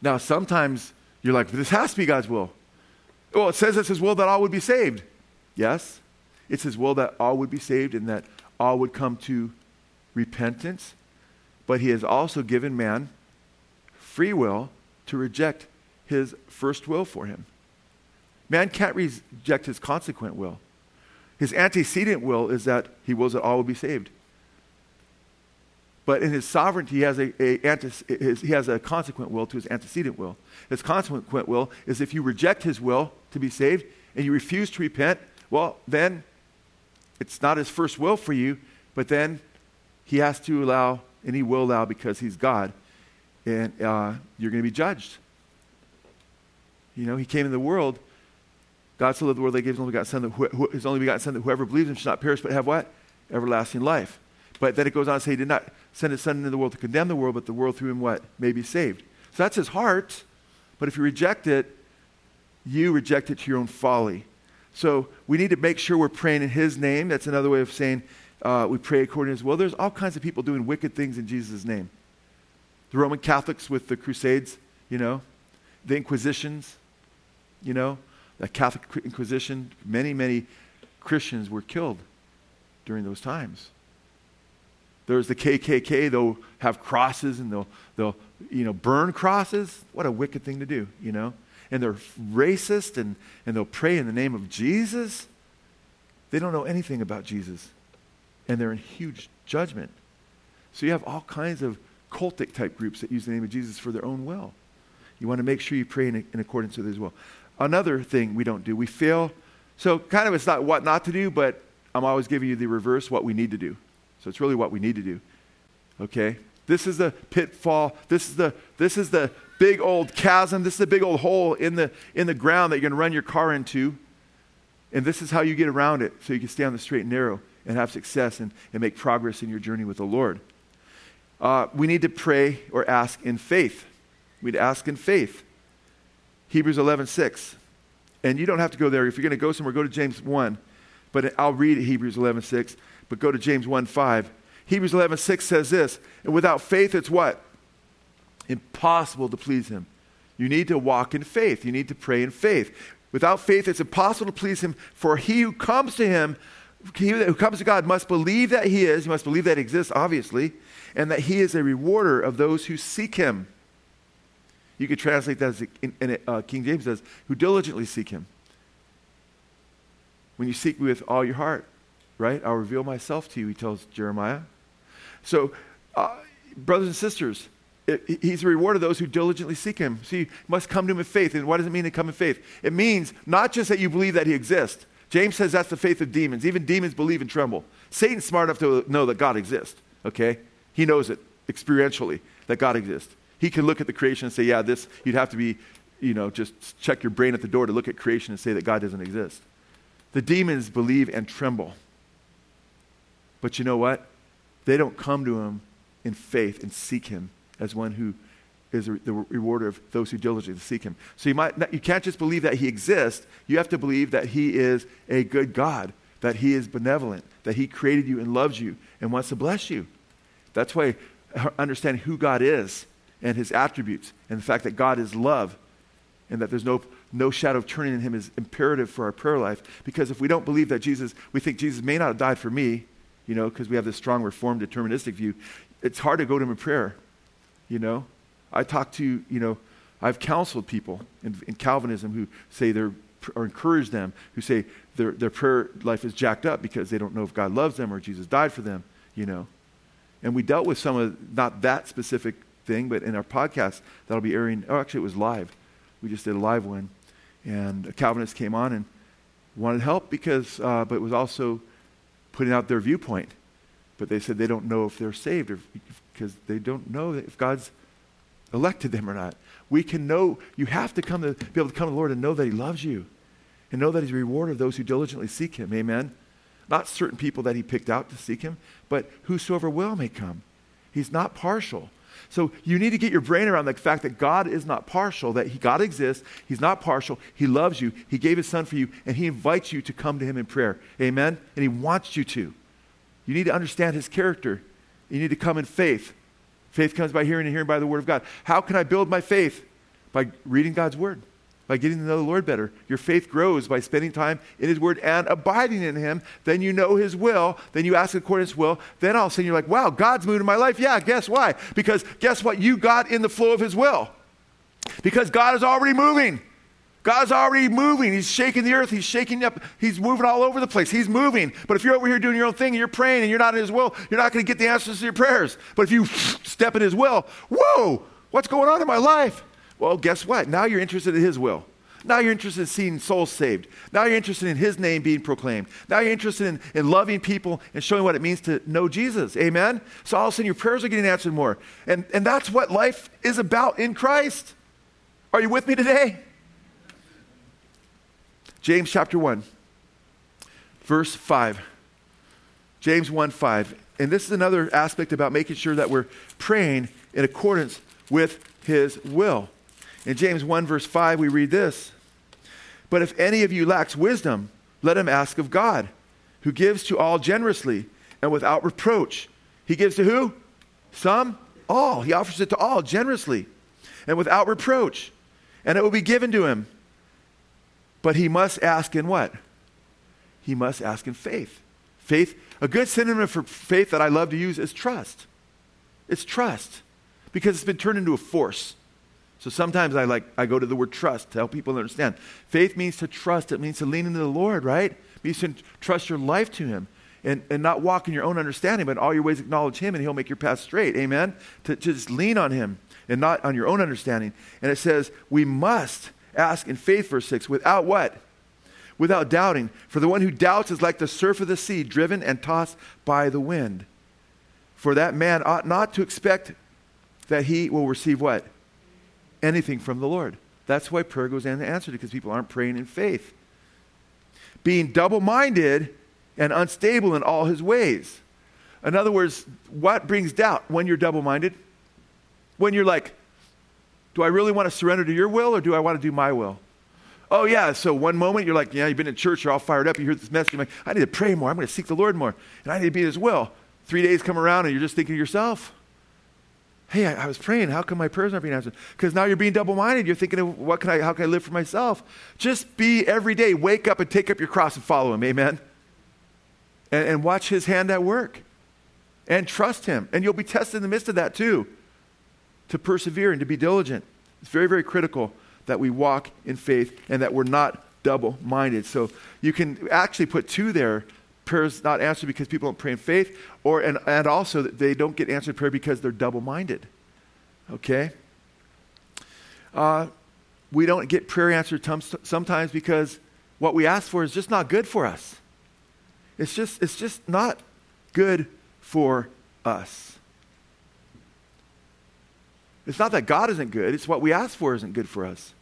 Now, sometimes you're like, this has to be God's will. Well, it says it's his will that all would be saved. Yes, it's his will that all would be saved and that all would come to repentance but he has also given man free will to reject his first will for him. Man can't reject his consequent will. His antecedent will is that he wills that all will be saved. But in his sovereignty, he has a, a his, he has a consequent will to his antecedent will. His consequent will is if you reject his will to be saved and you refuse to repent, well, then it's not his first will for you, but then he has to allow and he will allow because he's God. And uh, you're going to be judged. You know, he came in the world. God so loved the world, they gave his only begotten son, that his only begotten son, that whoever believes in him should not perish but have what? Everlasting life. But then it goes on to say he did not send his son into the world to condemn the world, but the world through him what? May be saved. So that's his heart. But if you reject it, you reject it to your own folly. So we need to make sure we're praying in his name. That's another way of saying uh, we pray according to his will. There's all kinds of people doing wicked things in Jesus' name. The Roman Catholics with the Crusades, you know, the Inquisitions, you know, the Catholic Inquisition, many, many Christians were killed during those times. There's the KKK, they'll have crosses and they'll, they'll you know, burn crosses. What a wicked thing to do, you know. and they're racist and, and they'll pray in the name of Jesus, they don't know anything about Jesus. And they're in huge judgment. So you have all kinds of cultic type groups that use the name of Jesus for their own will. You want to make sure you pray in, in accordance with his will. Another thing we don't do, we fail. So, kind of, it's not what not to do, but I'm always giving you the reverse, what we need to do. So, it's really what we need to do. Okay? This is the pitfall. This is the, this is the big old chasm. This is the big old hole in the, in the ground that you're going to run your car into. And this is how you get around it so you can stay on the straight and narrow and have success and, and make progress in your journey with the Lord. Uh, we need to pray or ask in faith. We'd ask in faith. Hebrews 11, 6. And you don't have to go there. If you're going to go somewhere, go to James 1. But I'll read Hebrews 11, 6. But go to James 1, 5. Hebrews 11, 6 says this. And without faith, it's what? Impossible to please him. You need to walk in faith. You need to pray in faith. Without faith, it's impossible to please him. For he who comes to him, he who comes to God, must believe that he is, he must believe that he exists, obviously, and that he is a rewarder of those who seek him. You could translate that as in, in, uh, King James says, who diligently seek him. When you seek me with all your heart, right? I'll reveal myself to you, he tells Jeremiah. So, uh, brothers and sisters, it, he's a reward of those who diligently seek him. See, you must come to him in faith. And what does it mean to come in faith? It means not just that you believe that he exists. James says that's the faith of demons. Even demons believe and tremble. Satan's smart enough to know that God exists, okay? He knows it experientially, that God exists. He can look at the creation and say, yeah, this, you'd have to be, you know, just check your brain at the door to look at creation and say that God doesn't exist. The demons believe and tremble. But you know what? They don't come to him in faith and seek him as one who is the rewarder of those who diligently seek him. So you, might not, you can't just believe that he exists. You have to believe that he is a good God, that he is benevolent, that he created you and loves you and wants to bless you. That's why understanding who God is and his attributes and the fact that God is love and that there's no, no shadow of turning in him is imperative for our prayer life. Because if we don't believe that Jesus, we think Jesus may not have died for me, you know, because we have this strong reformed deterministic view, it's hard to go to him in prayer, you know. I talk to, you know, I've counseled people in, in Calvinism who say they're, or encourage them, who say their, their prayer life is jacked up because they don't know if God loves them or Jesus died for them, you know. And we dealt with some of, not that specific thing, but in our podcast that'll be airing, oh, actually, it was live. We just did a live one. And a Calvinist came on and wanted help because, uh, but it was also putting out their viewpoint. But they said they don't know if they're saved because they don't know if God's elected them or not. We can know, you have to come to be able to come to the Lord and know that He loves you and know that He's a rewarder of those who diligently seek Him. Amen? Not certain people that He picked out to seek Him, but whosoever will may come. He's not partial. So you need to get your brain around the fact that God is not partial, that he, God exists, He's not partial, He loves you, He gave His Son for you, and He invites you to come to Him in prayer. Amen? And He wants you to. You need to understand His character. You need to come in faith. Faith comes by hearing and hearing by the Word of God. How can I build my faith? By reading God's Word by getting to know the Lord better. Your faith grows by spending time in His Word and abiding in Him. Then you know His will. Then you ask according to His will. Then all of a sudden you're like, wow, God's moving in my life. Yeah, guess why? Because guess what? You got in the flow of His will. Because God is already moving. God's already moving. He's shaking the earth. He's shaking up. He's moving all over the place. He's moving. But if you're over here doing your own thing and you're praying and you're not in His will, you're not going to get the answers to your prayers. But if you <sniffs> step in His will, whoa, what's going on in my life? Well, guess what? Now you're interested in His will. Now you're interested in seeing souls saved. Now you're interested in His name being proclaimed. Now you're interested in, in loving people and showing what it means to know Jesus. Amen? So all of a sudden your prayers are getting answered more. And, and that's what life is about in Christ. Are you with me today? James chapter 1, verse 5. James 1 5. And this is another aspect about making sure that we're praying in accordance with His will. In James 1, verse 5, we read this But if any of you lacks wisdom, let him ask of God, who gives to all generously and without reproach. He gives to who? Some? All. He offers it to all generously and without reproach. And it will be given to him. But he must ask in what? He must ask in faith. Faith, a good synonym for faith that I love to use is trust. It's trust because it's been turned into a force. So sometimes I like I go to the word trust to help people understand. Faith means to trust. It means to lean into the Lord, right? It means to trust your life to Him and, and not walk in your own understanding, but all your ways acknowledge Him and He'll make your path straight. Amen? To, to just lean on Him and not on your own understanding. And it says, we must ask in faith, verse 6, without what? Without doubting. For the one who doubts is like the surf of the sea, driven and tossed by the wind. For that man ought not to expect that he will receive what? Anything from the Lord. That's why prayer goes unanswered, because people aren't praying in faith. Being double minded and unstable in all his ways. In other words, what brings doubt when you're double minded? When you're like, do I really want to surrender to your will or do I want to do my will? Oh, yeah. So one moment you're like, yeah, you've been in church, you're all fired up, you hear this message, you're like, I need to pray more, I'm going to seek the Lord more, and I need to be his will. Three days come around and you're just thinking to yourself, hey, I, I was praying, how come my prayers aren't being answered? Because now you're being double minded. You're thinking of what can I, how can I live for myself? Just be every day, wake up and take up your cross and follow him. Amen and, and watch his hand at work and trust him. And you'll be tested in the midst of that too, to persevere and to be diligent. It's very, very critical that we walk in faith and that we're not double minded. So you can actually put two there prayers not answered because people don't pray in faith, or and, and also they don't get answered prayer because they're double minded. Okay? Uh, we don't get prayer answered sometimes because what we ask for is just not good for us. It's just, it's just not good for us. It's not that God isn't good, it's what we ask for isn't good for us.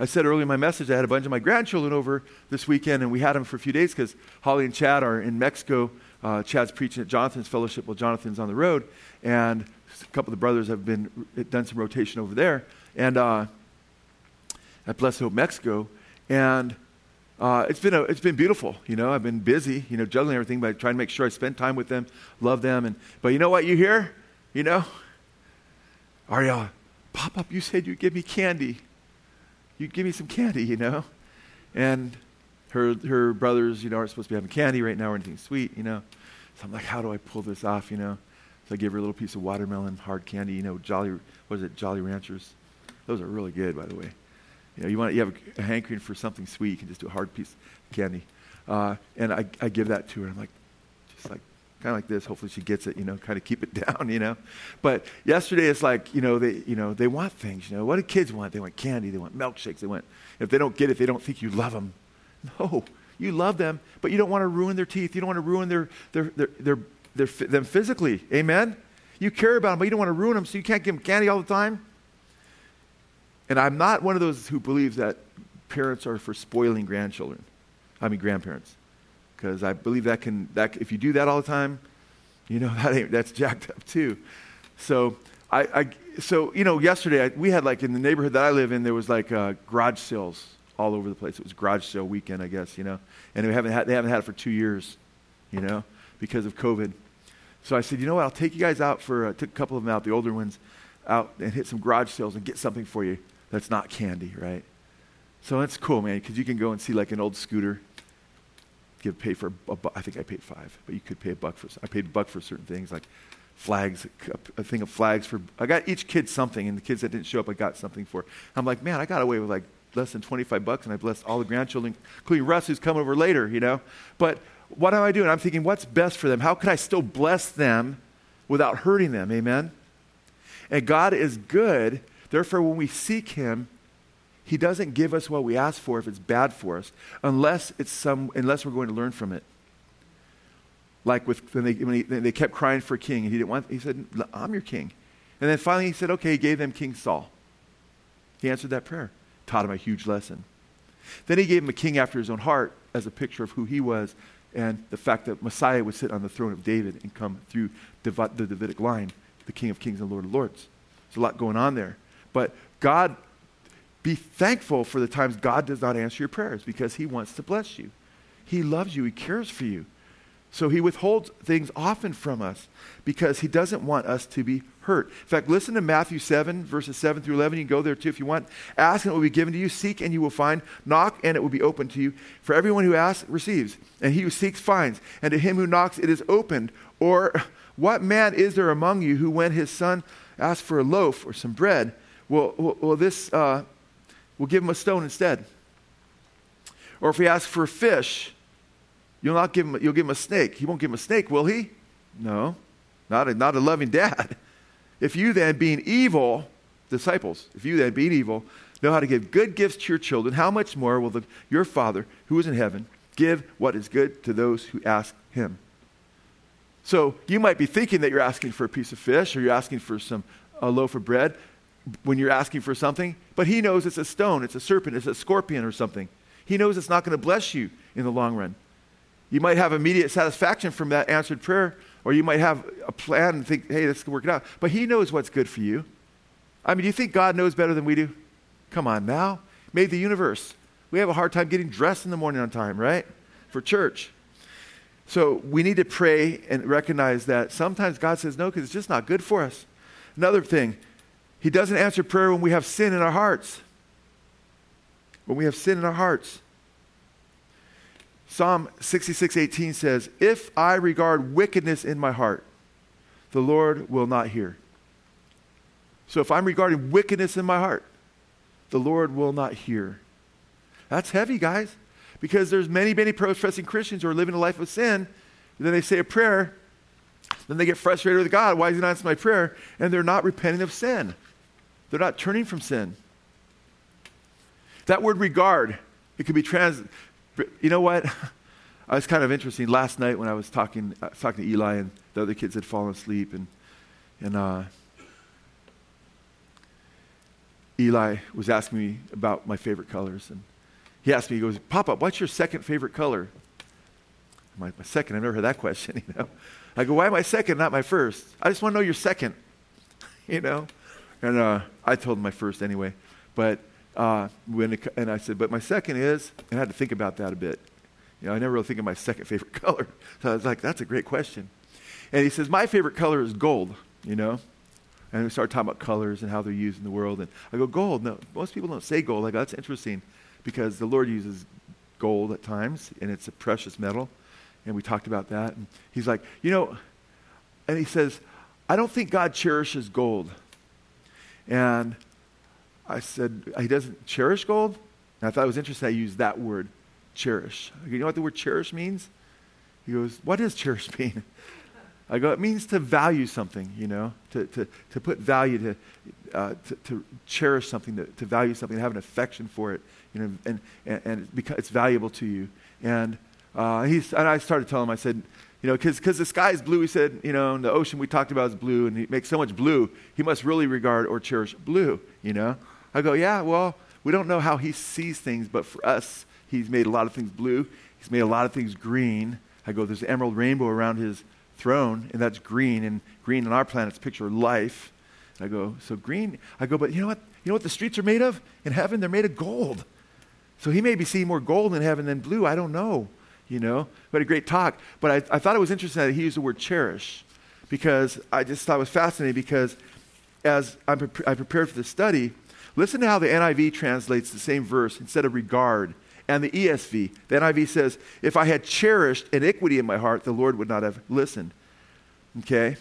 I said earlier in my message, I had a bunch of my grandchildren over this weekend, and we had them for a few days because Holly and Chad are in Mexico. Uh, Chad's preaching at Jonathan's fellowship while Jonathan's on the road, and a couple of the brothers have been done some rotation over there, and uh, at Blessed Hope, Mexico, and uh, it's been a, it's been beautiful. You know, I've been busy, you know, juggling everything, but trying to make sure I spend time with them, love them, and but you know what? You hear, you know, Ariel, pop up. You said you'd give me candy. You'd give me some candy, you know, and her her brothers, you know, aren't supposed to be having candy right now or anything sweet, you know. So I'm like, how do I pull this off, you know? So I give her a little piece of watermelon hard candy, you know, Jolly, what is it, Jolly Ranchers? Those are really good, by the way. You know, you want you have a, a hankering for something sweet, you can just do a hard piece of candy. Uh, and I, I give that to her. I'm like, just like kind of like this. Hopefully she gets it. You know, kind of keep it <laughs> down. You know, but yesterday it's like you know they you know they want things. You know, what do kids want? They want candy. They want milkshakes. They want. If they don't get it, they don't think you love them. <laughs> No, you love them, but you don't want to ruin their teeth. You don't want to ruin their their their, their, their them physically. Amen. You care about them, but you don't want to ruin them, so you can't give them candy all the time. And I'm not one of those who believes that parents are for spoiling grandchildren. I mean grandparents, because I believe that can that if you do that all the time, you know <laughs> that ain't, that's jacked up too. So I, I so you know yesterday I, we had like in the neighborhood that I live in there was like uh, garage sales all over the place. It was garage sale weekend, I guess, you know, and we haven't had, they haven't had it for two years, you know, because of COVID. So I said, you know what? I'll take you guys out for uh, took a couple of them out, the older ones, out and hit some garage sales and get something for you that's not candy, right? So that's cool, man, because you can go and see like an old scooter. Give pay for a, bu- I think I paid five, but you could pay a buck for. I paid a buck for certain things like flags, a, a thing of flags for. I got each kid something, and the kids that didn't show up, I got something for. I'm like, man, I got away with like less than 25 bucks, and I blessed all the grandchildren, including Russ, who's coming over later, you know. But what am I doing? I'm thinking, what's best for them? How can I still bless them without hurting them? Amen. And God is good Therefore, when we seek Him, He doesn't give us what we ask for if it's bad for us, unless, it's some, unless we're going to learn from it. Like with, when, they, when he, they kept crying for a king, and he didn't want, he said, I'm your king. And then finally he said, okay, he gave them King Saul. He answered that prayer, taught him a huge lesson. Then he gave him a king after his own heart as a picture of who he was and the fact that Messiah would sit on the throne of David and come through the Davidic line, the King of Kings and Lord of Lords. There's a lot going on there. But God, be thankful for the times God does not answer your prayers because He wants to bless you. He loves you, He cares for you. So He withholds things often from us because He doesn't want us to be hurt. In fact, listen to Matthew 7, verses 7 through 11. You can go there too if you want. Ask and it will be given to you. Seek and you will find. Knock and it will be opened to you. For everyone who asks receives, and he who seeks finds. And to him who knocks it is opened. Or what man is there among you who, when his son asks for a loaf or some bread, well, well, well this, uh, we'll give him a stone instead. Or if we ask for a fish, you'll not give him, you'll give him a snake. He won't give him a snake, will he? No, not a, not a loving dad. <laughs> If you then, being evil, disciples, if you then, being evil, know how to give good gifts to your children, how much more will the, your Father, who is in heaven, give what is good to those who ask him? So you might be thinking that you're asking for a piece of fish or you're asking for some a loaf of bread when you're asking for something, but he knows it's a stone, it's a serpent, it's a scorpion or something. He knows it's not going to bless you in the long run. You might have immediate satisfaction from that answered prayer, or you might have a plan and think, hey, this can work it out. But He knows what's good for you. I mean, do you think God knows better than we do? Come on now. Made the universe. We have a hard time getting dressed in the morning on time, right? For church. So we need to pray and recognize that sometimes God says no because it's just not good for us. Another thing, He doesn't answer prayer when we have sin in our hearts. When we have sin in our hearts. Psalm 66:18 says, "If I regard wickedness in my heart, the Lord will not hear." So if I'm regarding wickedness in my heart, the Lord will not hear. That's heavy, guys, because there's many, many professing Christians who are living a life of sin. and then they say a prayer, then they get frustrated with God. Why is He not answering my prayer? And they're not repenting of sin. They're not turning from sin. That word regard, it could be trans, you know what? <laughs> I was kind of interesting last night when I was talking, uh, talking to Eli and the other kids had fallen asleep, and and uh, Eli was asking me about my favorite colors, and he asked me, he goes, "Papa, what's your second favorite color?" My, my second, I've never heard that question. <laughs> You know, I go, "Why am I second, not my first? I just want to know your second, <laughs> you know, and uh, I told him my first anyway, but uh, when it, and I said, but my second is, and I had to think about that a bit. You know, I never really think of my second favorite <laughs> color. So I was like, that's a great question. And he says, my favorite color is gold, you know? And we started talking about colors and how they're used in the world. And I go, gold? No, most people don't say gold. I go, that's interesting because the Lord uses gold at times, and it's a precious metal. And we talked about that. And he's like, you know, and he says, I don't think God cherishes gold. And I said, he doesn't cherish gold? And I thought it was interesting I used that word, cherish. You know what the word cherish means? He goes, what does cherish <laughs> mean? I go, it means to value something, you know, to, to, to put value, to, uh, to, to, cherish something, to, to value something, to have an affection for it, you know, and, and, and it's valuable to you. And, uh, he's, and I started telling him, I said, you know, because the sky is blue, he said, you know, and the ocean we talked about is blue, and he makes so much blue, he must really regard or cherish blue, you know. I go, yeah, well, we don't know how he sees things, but for us, he's made a lot of things blue. He's made a lot of things green. I go, there's an emerald rainbow around his throne, and that's green, and green on our planet's picture life. And I go, so green. I go, but you know what? You know what the streets are made of in heaven? They're made of gold. So he may be seeing more gold in heaven than blue. I don't know. You know, but a great talk. But I, I thought it was interesting that he used the word cherish because I just thought it was fascinating because as I'm pre- I prepared for the study, Listen to how the NIV translates the same verse instead of regard. And the ESV, the NIV says, If I had cherished iniquity in my heart, the Lord would not have listened. Okay?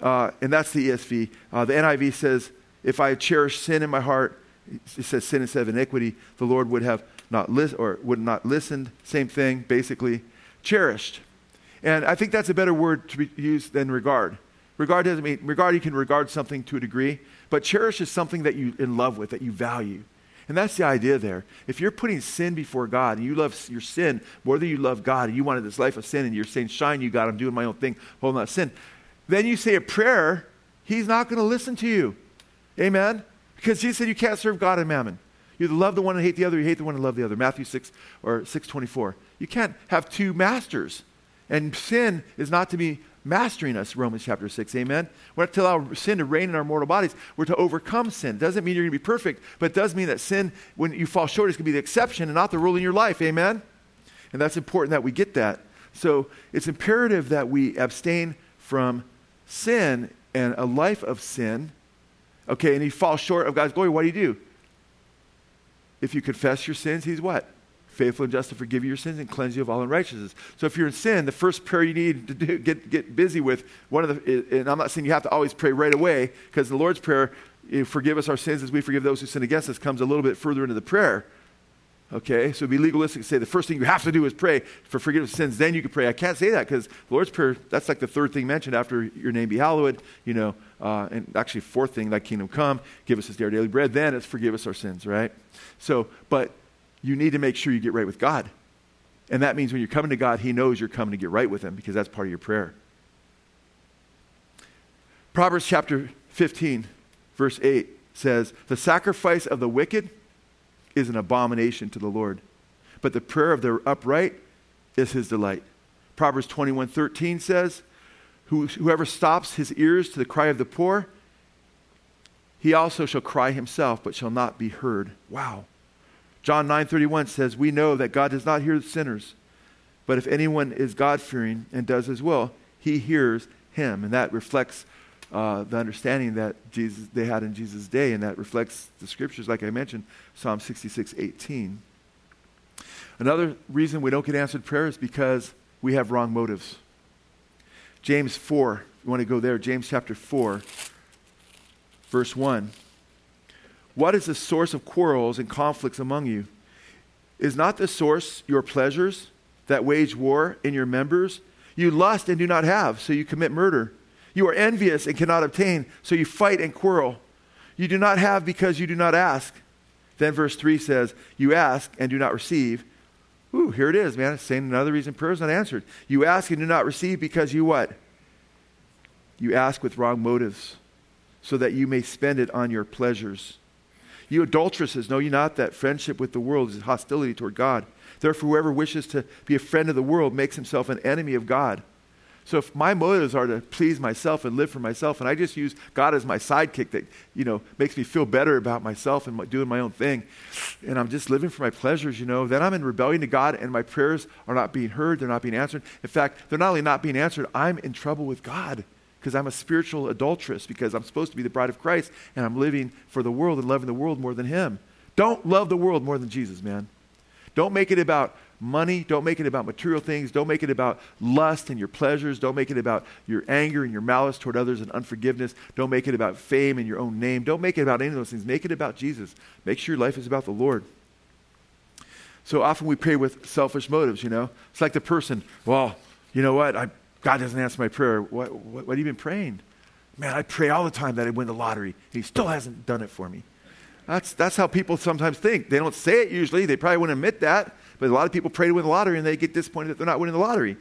Uh, and that's the ESV. Uh, the NIV says, If I had cherished sin in my heart, it says sin instead of iniquity, the Lord would have not listened or would not listened. Same thing, basically. Cherished. And I think that's a better word to be used than regard. Regard doesn't mean regard you can regard something to a degree, but cherish is something that you're in love with, that you value. And that's the idea there. If you're putting sin before God and you love your sin more than you love God and you wanted this life of sin and you're saying, Shine, you God, I'm doing my own thing, hold on, sin. Then you say a prayer, He's not going to listen to you. Amen? Because Jesus said you can't serve God and mammon. You either love the one and hate the other, you hate the one and love the other. Matthew 6 or 624. You can't have two masters. And sin is not to be mastering us, Romans chapter 6. Amen? We're not to allow sin to reign in our mortal bodies. We're to overcome sin. It doesn't mean you're going to be perfect, but it does mean that sin, when you fall short, is going to be the exception and not the rule in your life. Amen? And that's important that we get that. So it's imperative that we abstain from sin and a life of sin. Okay, and you fall short of God's glory, what do you do? If you confess your sins, He's what? faithful and just to forgive you your sins and cleanse you of all unrighteousness. So if you're in sin, the first prayer you need to do, get, get busy with, one of the, and I'm not saying you have to always pray right away, because the Lord's Prayer, forgive us our sins as we forgive those who sin against us comes a little bit further into the prayer. Okay, so be legalistic say the first thing you have to do is pray for forgiveness of sins, then you can pray. I can't say that because the Lord's Prayer, that's like the third thing mentioned after your name be hallowed, you know, uh, and actually fourth thing, thy kingdom come, give us this our daily bread, then it's forgive us our sins, right? So, but you need to make sure you get right with God. And that means when you're coming to God, He knows you're coming to get right with Him because that's part of your prayer. Proverbs chapter 15, verse 8 says, The sacrifice of the wicked is an abomination to the Lord, but the prayer of the upright is his delight. Proverbs 21:13 says, Whoever stops his ears to the cry of the poor, he also shall cry himself, but shall not be heard. Wow. John 9:31 says, "We know that God does not hear the sinners, but if anyone is God-fearing and does his will, he hears him." And that reflects uh, the understanding that Jesus they had in Jesus' day, and that reflects the scriptures, like I mentioned, Psalm 66:18. Another reason we don't get answered prayer is because we have wrong motives. James 4, you want to go there, James chapter 4, verse 1. What is the source of quarrels and conflicts among you? Is not the source your pleasures that wage war in your members? You lust and do not have, so you commit murder. You are envious and cannot obtain, so you fight and quarrel. You do not have because you do not ask. Then verse 3 says, You ask and do not receive. Ooh, here it is, man. It's saying another reason prayer is not answered. You ask and do not receive because you what? You ask with wrong motives, so that you may spend it on your pleasures. You adulteresses, know you not that friendship with the world is hostility toward God? Therefore, whoever wishes to be a friend of the world makes himself an enemy of God. So if my motives are to please myself and live for myself, and I just use God as my sidekick that, you know, makes me feel better about myself and doing my own thing, and I'm just living for my pleasures, you know, then I'm in rebellion to God and my prayers are not being heard, they're not being answered. In fact, they're not only not being answered, I'm in trouble with God because I'm a spiritual adulteress because I'm supposed to be the bride of Christ and I'm living for the world and loving the world more than Him. Don't love the world more than Jesus, man. Don't make it about money. Don't make it about material things. Don't make it about lust and your pleasures. Don't make it about your anger and your malice toward others and unforgiveness. Don't make it about fame and your own name. Don't make it about any of those things. Make it about Jesus. Make sure your life is about the Lord. So often we pray with selfish motives, you know. It's like the person, well, you know what? I, God doesn't answer my prayer. What, what, what have you been praying? Man, I pray all the time that I win the lottery. He still hasn't done it for me. That's, that's how people sometimes think. They don't say it usually. They probably wouldn't admit that. But a lot of people pray to win the lottery and they get disappointed that they're not winning the lottery.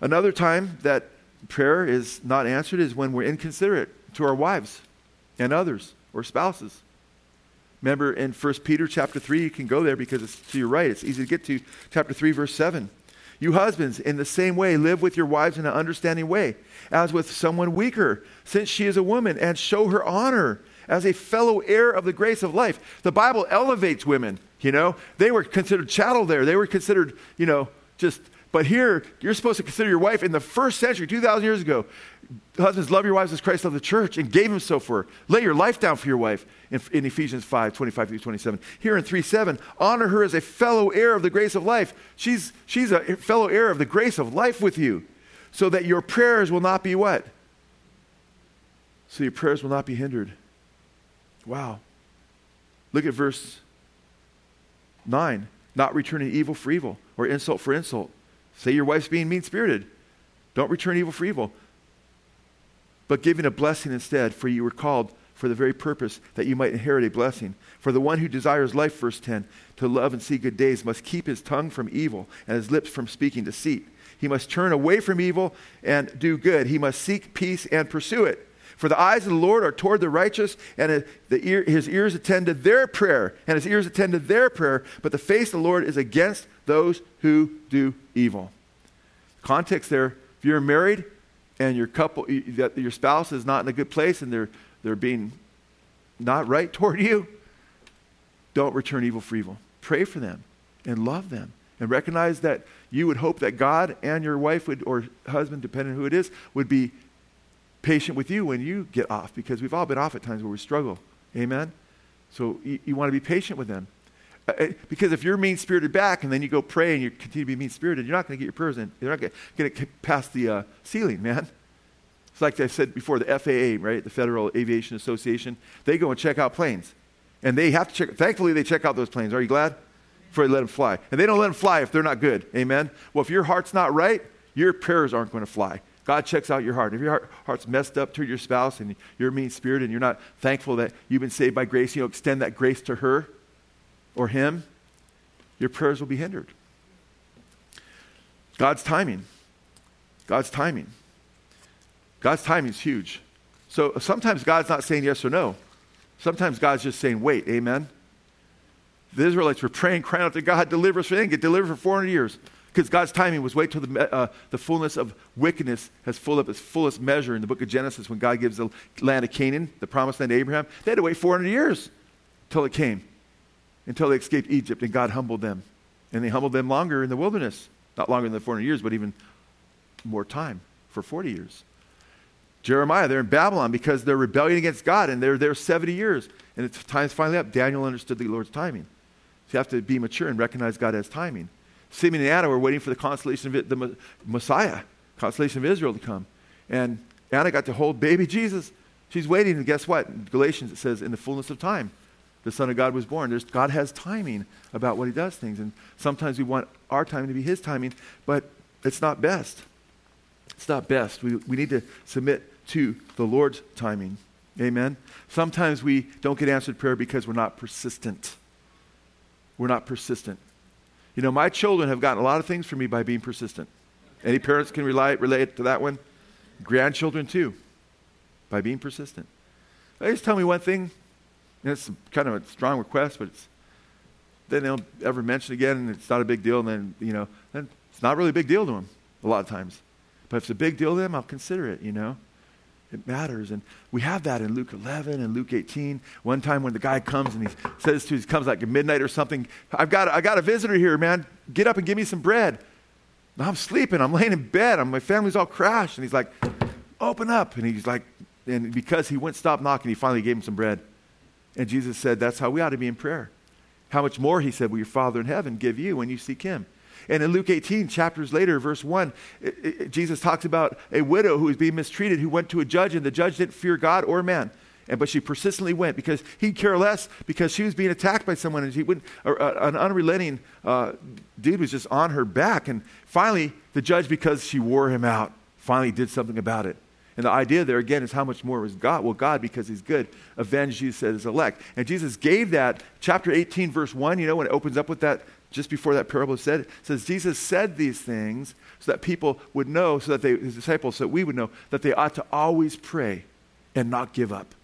Another time that prayer is not answered is when we're inconsiderate to our wives and others or spouses. Remember in 1 Peter chapter 3, you can go there because it's to your right. It's easy to get to. Chapter 3, verse 7. You husbands, in the same way, live with your wives in an understanding way, as with someone weaker, since she is a woman, and show her honor as a fellow heir of the grace of life. The Bible elevates women. You know, they were considered chattel there. They were considered, you know, just, but here, you're supposed to consider your wife in the first century, 2,000 years ago. Husbands, love your wives as Christ loved the church and gave himself for her. Lay your life down for your wife in, in Ephesians 5, 25 through 27. Here in 3, 7, honor her as a fellow heir of the grace of life. She's, she's a fellow heir of the grace of life with you so that your prayers will not be what? So your prayers will not be hindered. Wow. Look at verse 9. Not returning evil for evil or insult for insult. Say your wife's being mean spirited. Don't return evil for evil, but giving a blessing instead, for you were called for the very purpose that you might inherit a blessing. For the one who desires life, verse 10, to love and see good days, must keep his tongue from evil and his lips from speaking deceit. He must turn away from evil and do good. He must seek peace and pursue it. For the eyes of the Lord are toward the righteous, and his ears attend to their prayer, and his ears attend to their prayer, but the face of the Lord is against those who do evil. Context there, if you're married and your couple, your spouse is not in a good place and they're, they're being not right <laughs> toward you, don't return evil for evil. Pray for them and love them and recognize that you would hope that God and your wife would, or husband, depending on who it is, would be patient with you when you get off because we've all been off at times where we struggle. Amen? So you, you want to be patient with them. Uh, uh because if you're mean spirited back and then you go pray and you continue to be mean spirited, you're not going to get your prayers in. You're not going to get past the uh, ceiling, man. It's like I said before, the FAA, right, the Federal Aviation Association, they go and check out planes. And they have to check, thankfully, they check out those planes. Are you glad? Before they let them fly. And they don't let them fly if they're not good. Amen? Well, if your heart's not right, your prayers aren't going to fly. God checks out your heart. If your heart, heart's messed up to your spouse and you're mean spirit and you're not thankful that you've been saved by grace, you know, extend that grace to her or him, your prayers will be hindered. God's timing. God's timing. God's timing is huge. So sometimes God's not saying yes or no. Sometimes God's just saying, wait, amen. The Israelites were praying, crying out to God, deliver us. Didn't get delivered for 400 years because God's timing was wait till the, uh, the fullness of wickedness has full up its fullest measure in the book of Genesis when God gives the land of Canaan, the promised land to Abraham. They had to wait 400 years till it came, until they escaped Egypt and God humbled them. And they humbled them longer in the wilderness. Not longer than the 400 years, but even more time for 40 years. Jeremiah, they're in Babylon because they're rebelling against God and they're there 70 years. And it's time's finally up. Daniel understood the Lord's timing. So you have to be mature and recognize God as timing. Simeon and Anna were waiting for the consolation of the Messiah, consolation of Israel to come. And Anna got to hold baby Jesus. She's waiting, and guess what? In Galatians, it says, in the fullness of time, the Son of God was born. There's, God has timing about what He does things. And sometimes we want our timing to be His timing, but it's not best. It's not best. We, we need to submit to the Lord's timing. Amen. Sometimes we don't get answered prayer because we're not persistent. We're not persistent. You know, my children have gotten a lot of things from me by being persistent. Any parents can rely, relate to that one? Grandchildren, too, by being persistent. They just tell me one thing, and it's kind of a strong request, but it's, then they'll ever mention again, and it's not a big deal, and then, you know, then it's not really a big deal to them a lot of times. But if it's a big deal to them, I'll consider it, you know. It matters. And we have that in Luke 11 and Luke 18. One time when the guy comes and he says to, he comes like at midnight or something, I've got, I got a visitor here, man. Get up and give me some bread. I'm sleeping. I'm laying in bed. I'm, my family's all crashed. And he's like, open up. And he's like, and because he wouldn't stop knocking, he finally gave him some bread. And Jesus said, that's how we ought to be in prayer. How much more, he said, will your Father in heaven give you when you seek him? And in Luke 18, chapters later, verse 1, it, it, Jesus talks about a widow who was being mistreated who went to a judge, and the judge didn't fear God or man. And, but she persistently went because he'd care less because she was being attacked by someone and she wouldn't, uh, an unrelenting uh, dude was just on her back. And finally, the judge, because she wore him out, finally did something about it. And the idea there again is how much more was God? Well, God, because He's good, avenged Jesus said his elect. And Jesus gave that, chapter 18, verse 1, you know, when it opens up with that just before that parable said, says Jesus said these things so that people would know, so that they, his disciples, so that we would know that they ought to always pray and not give up.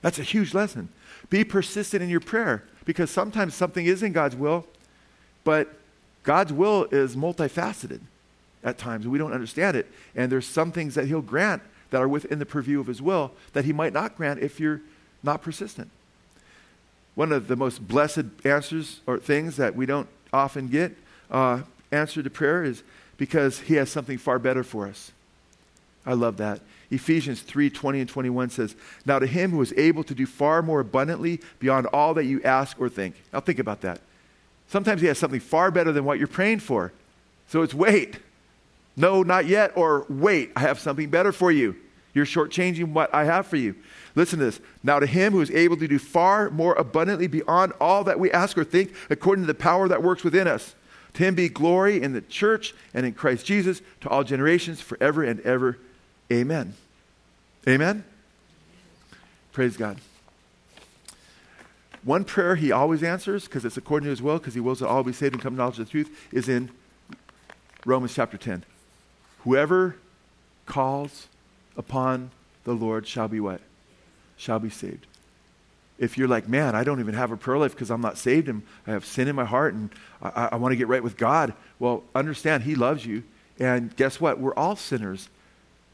That's a huge lesson. Be persistent in your prayer because sometimes something is in God's will, but God's will is multifaceted at times. We don't understand it. And there's some things that He'll grant that are within the purview of His will that He might not grant if you're not persistent. One of the most blessed answers or things that we don't often get uh, answered to prayer is because He has something far better for us. I love that. Ephesians 3 20 and 21 says, Now to him who is able to do far more abundantly beyond all that you ask or think. Now think about that. Sometimes he has something far better than what you're praying for. So it's wait. No, not yet. Or wait, I have something better for you. You're shortchanging what I have for you. Listen to this. Now, to him who is able to do far more abundantly beyond all that we ask or think, according to the power that works within us, to him be glory in the church and in Christ Jesus to all generations, forever and ever. Amen. Amen? Praise God. One prayer he always answers, because it's according to his will, because he wills that all be saved and come to knowledge of the truth, is in Romans chapter 10. Whoever calls upon the Lord shall be what? shall be saved. If you're like, man, I don't even have a prayer life because I'm not saved and I have sin in my heart and I, I want to get right with God, well, understand He loves you. And guess what? We're all sinners.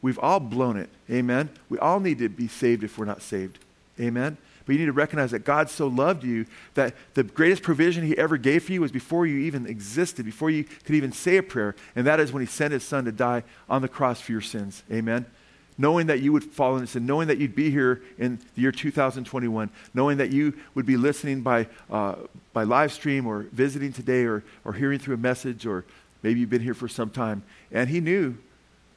We've all blown it. Amen? We all need to be saved if we're not saved. Amen? But you need to recognize that God so loved you that the greatest provision He ever gave for you was before you even existed, before you could even say a prayer. And that is when He sent His Son to die on the cross for your sins. Amen? Knowing that you would fall into sin, knowing that you'd be here in the year 2021, knowing that you would be listening by, uh, by live stream or visiting today or, or hearing through a message or maybe you've been here for some time. And he knew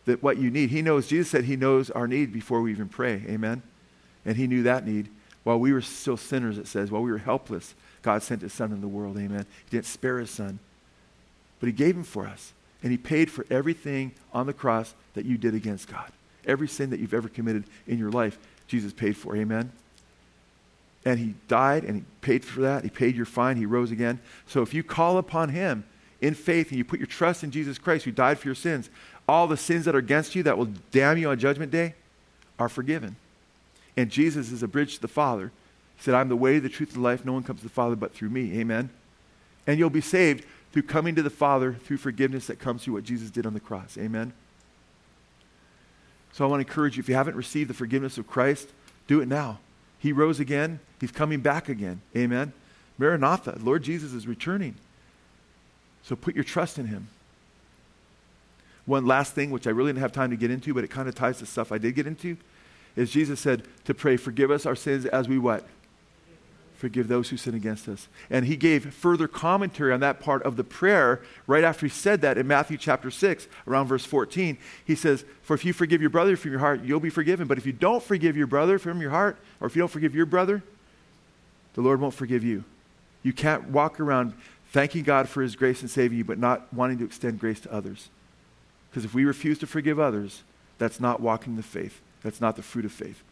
that what you need. He knows, Jesus said he knows our need before we even pray. Amen? And he knew that need. While we were still sinners, it says, while we were helpless, God sent his son in the world. Amen? He didn't spare his son, but he gave him for us. And he paid for everything on the cross that you did against God. Every sin that you've ever committed in your life, Jesus paid for. Amen? And he died and he paid for that. He paid your fine. He rose again. So if you call upon him in faith and you put your trust in Jesus Christ who died for your sins, all the sins that are against you that will damn you on judgment day are forgiven. And Jesus is a bridge to the Father. He said, I'm the way, the truth, and the life. No one comes to the Father but through me. Amen. And you'll be saved through coming to the Father through forgiveness that comes through what Jesus did on the cross. Amen. So I want to encourage you if you haven't received the forgiveness of Christ, do it now. He rose again, He's coming back again. Amen. Maranatha, Lord Jesus is returning. So put your trust in Him. One last thing, which I really didn't have time to get into, but it kind of ties to stuff I did get into, is Jesus said to pray, forgive us our sins as we what? Forgive those who sin against us. And he gave further commentary on that part of the prayer right after he said that in Matthew chapter 6, around verse 14. He says, For if you forgive your brother from your heart, you'll be forgiven. But if you don't forgive your brother from your heart, or if you don't forgive your brother, the Lord won't forgive you. You can't walk around thanking God for his grace and saving you, but not wanting to extend grace to others. Because if we refuse to forgive others, that's not walking the faith. That's not the fruit of faith.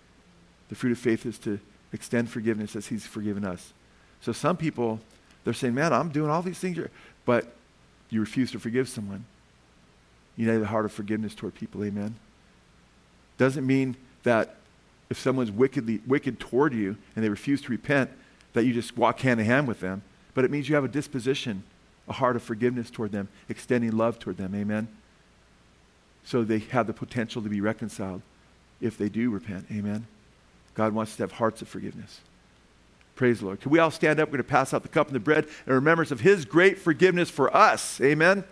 The fruit of faith is to extend forgiveness as He's forgiven us. So some people, they're saying, man, I'm doing all these things, but you refuse to forgive someone. You need a heart of forgiveness toward people, amen? Doesn't mean that if someone's wickedly wicked toward you and they refuse to repent, that you just walk hand in hand with them. But it means you have a disposition, a heart of forgiveness toward them, extending love toward them, amen? so they have the potential to be reconciled if they do repent. Amen. God wants us to have hearts of forgiveness. Praise the Lord. Can we all stand up? We're going to pass out the cup and the bread in remembrance of His great forgiveness for us. Amen.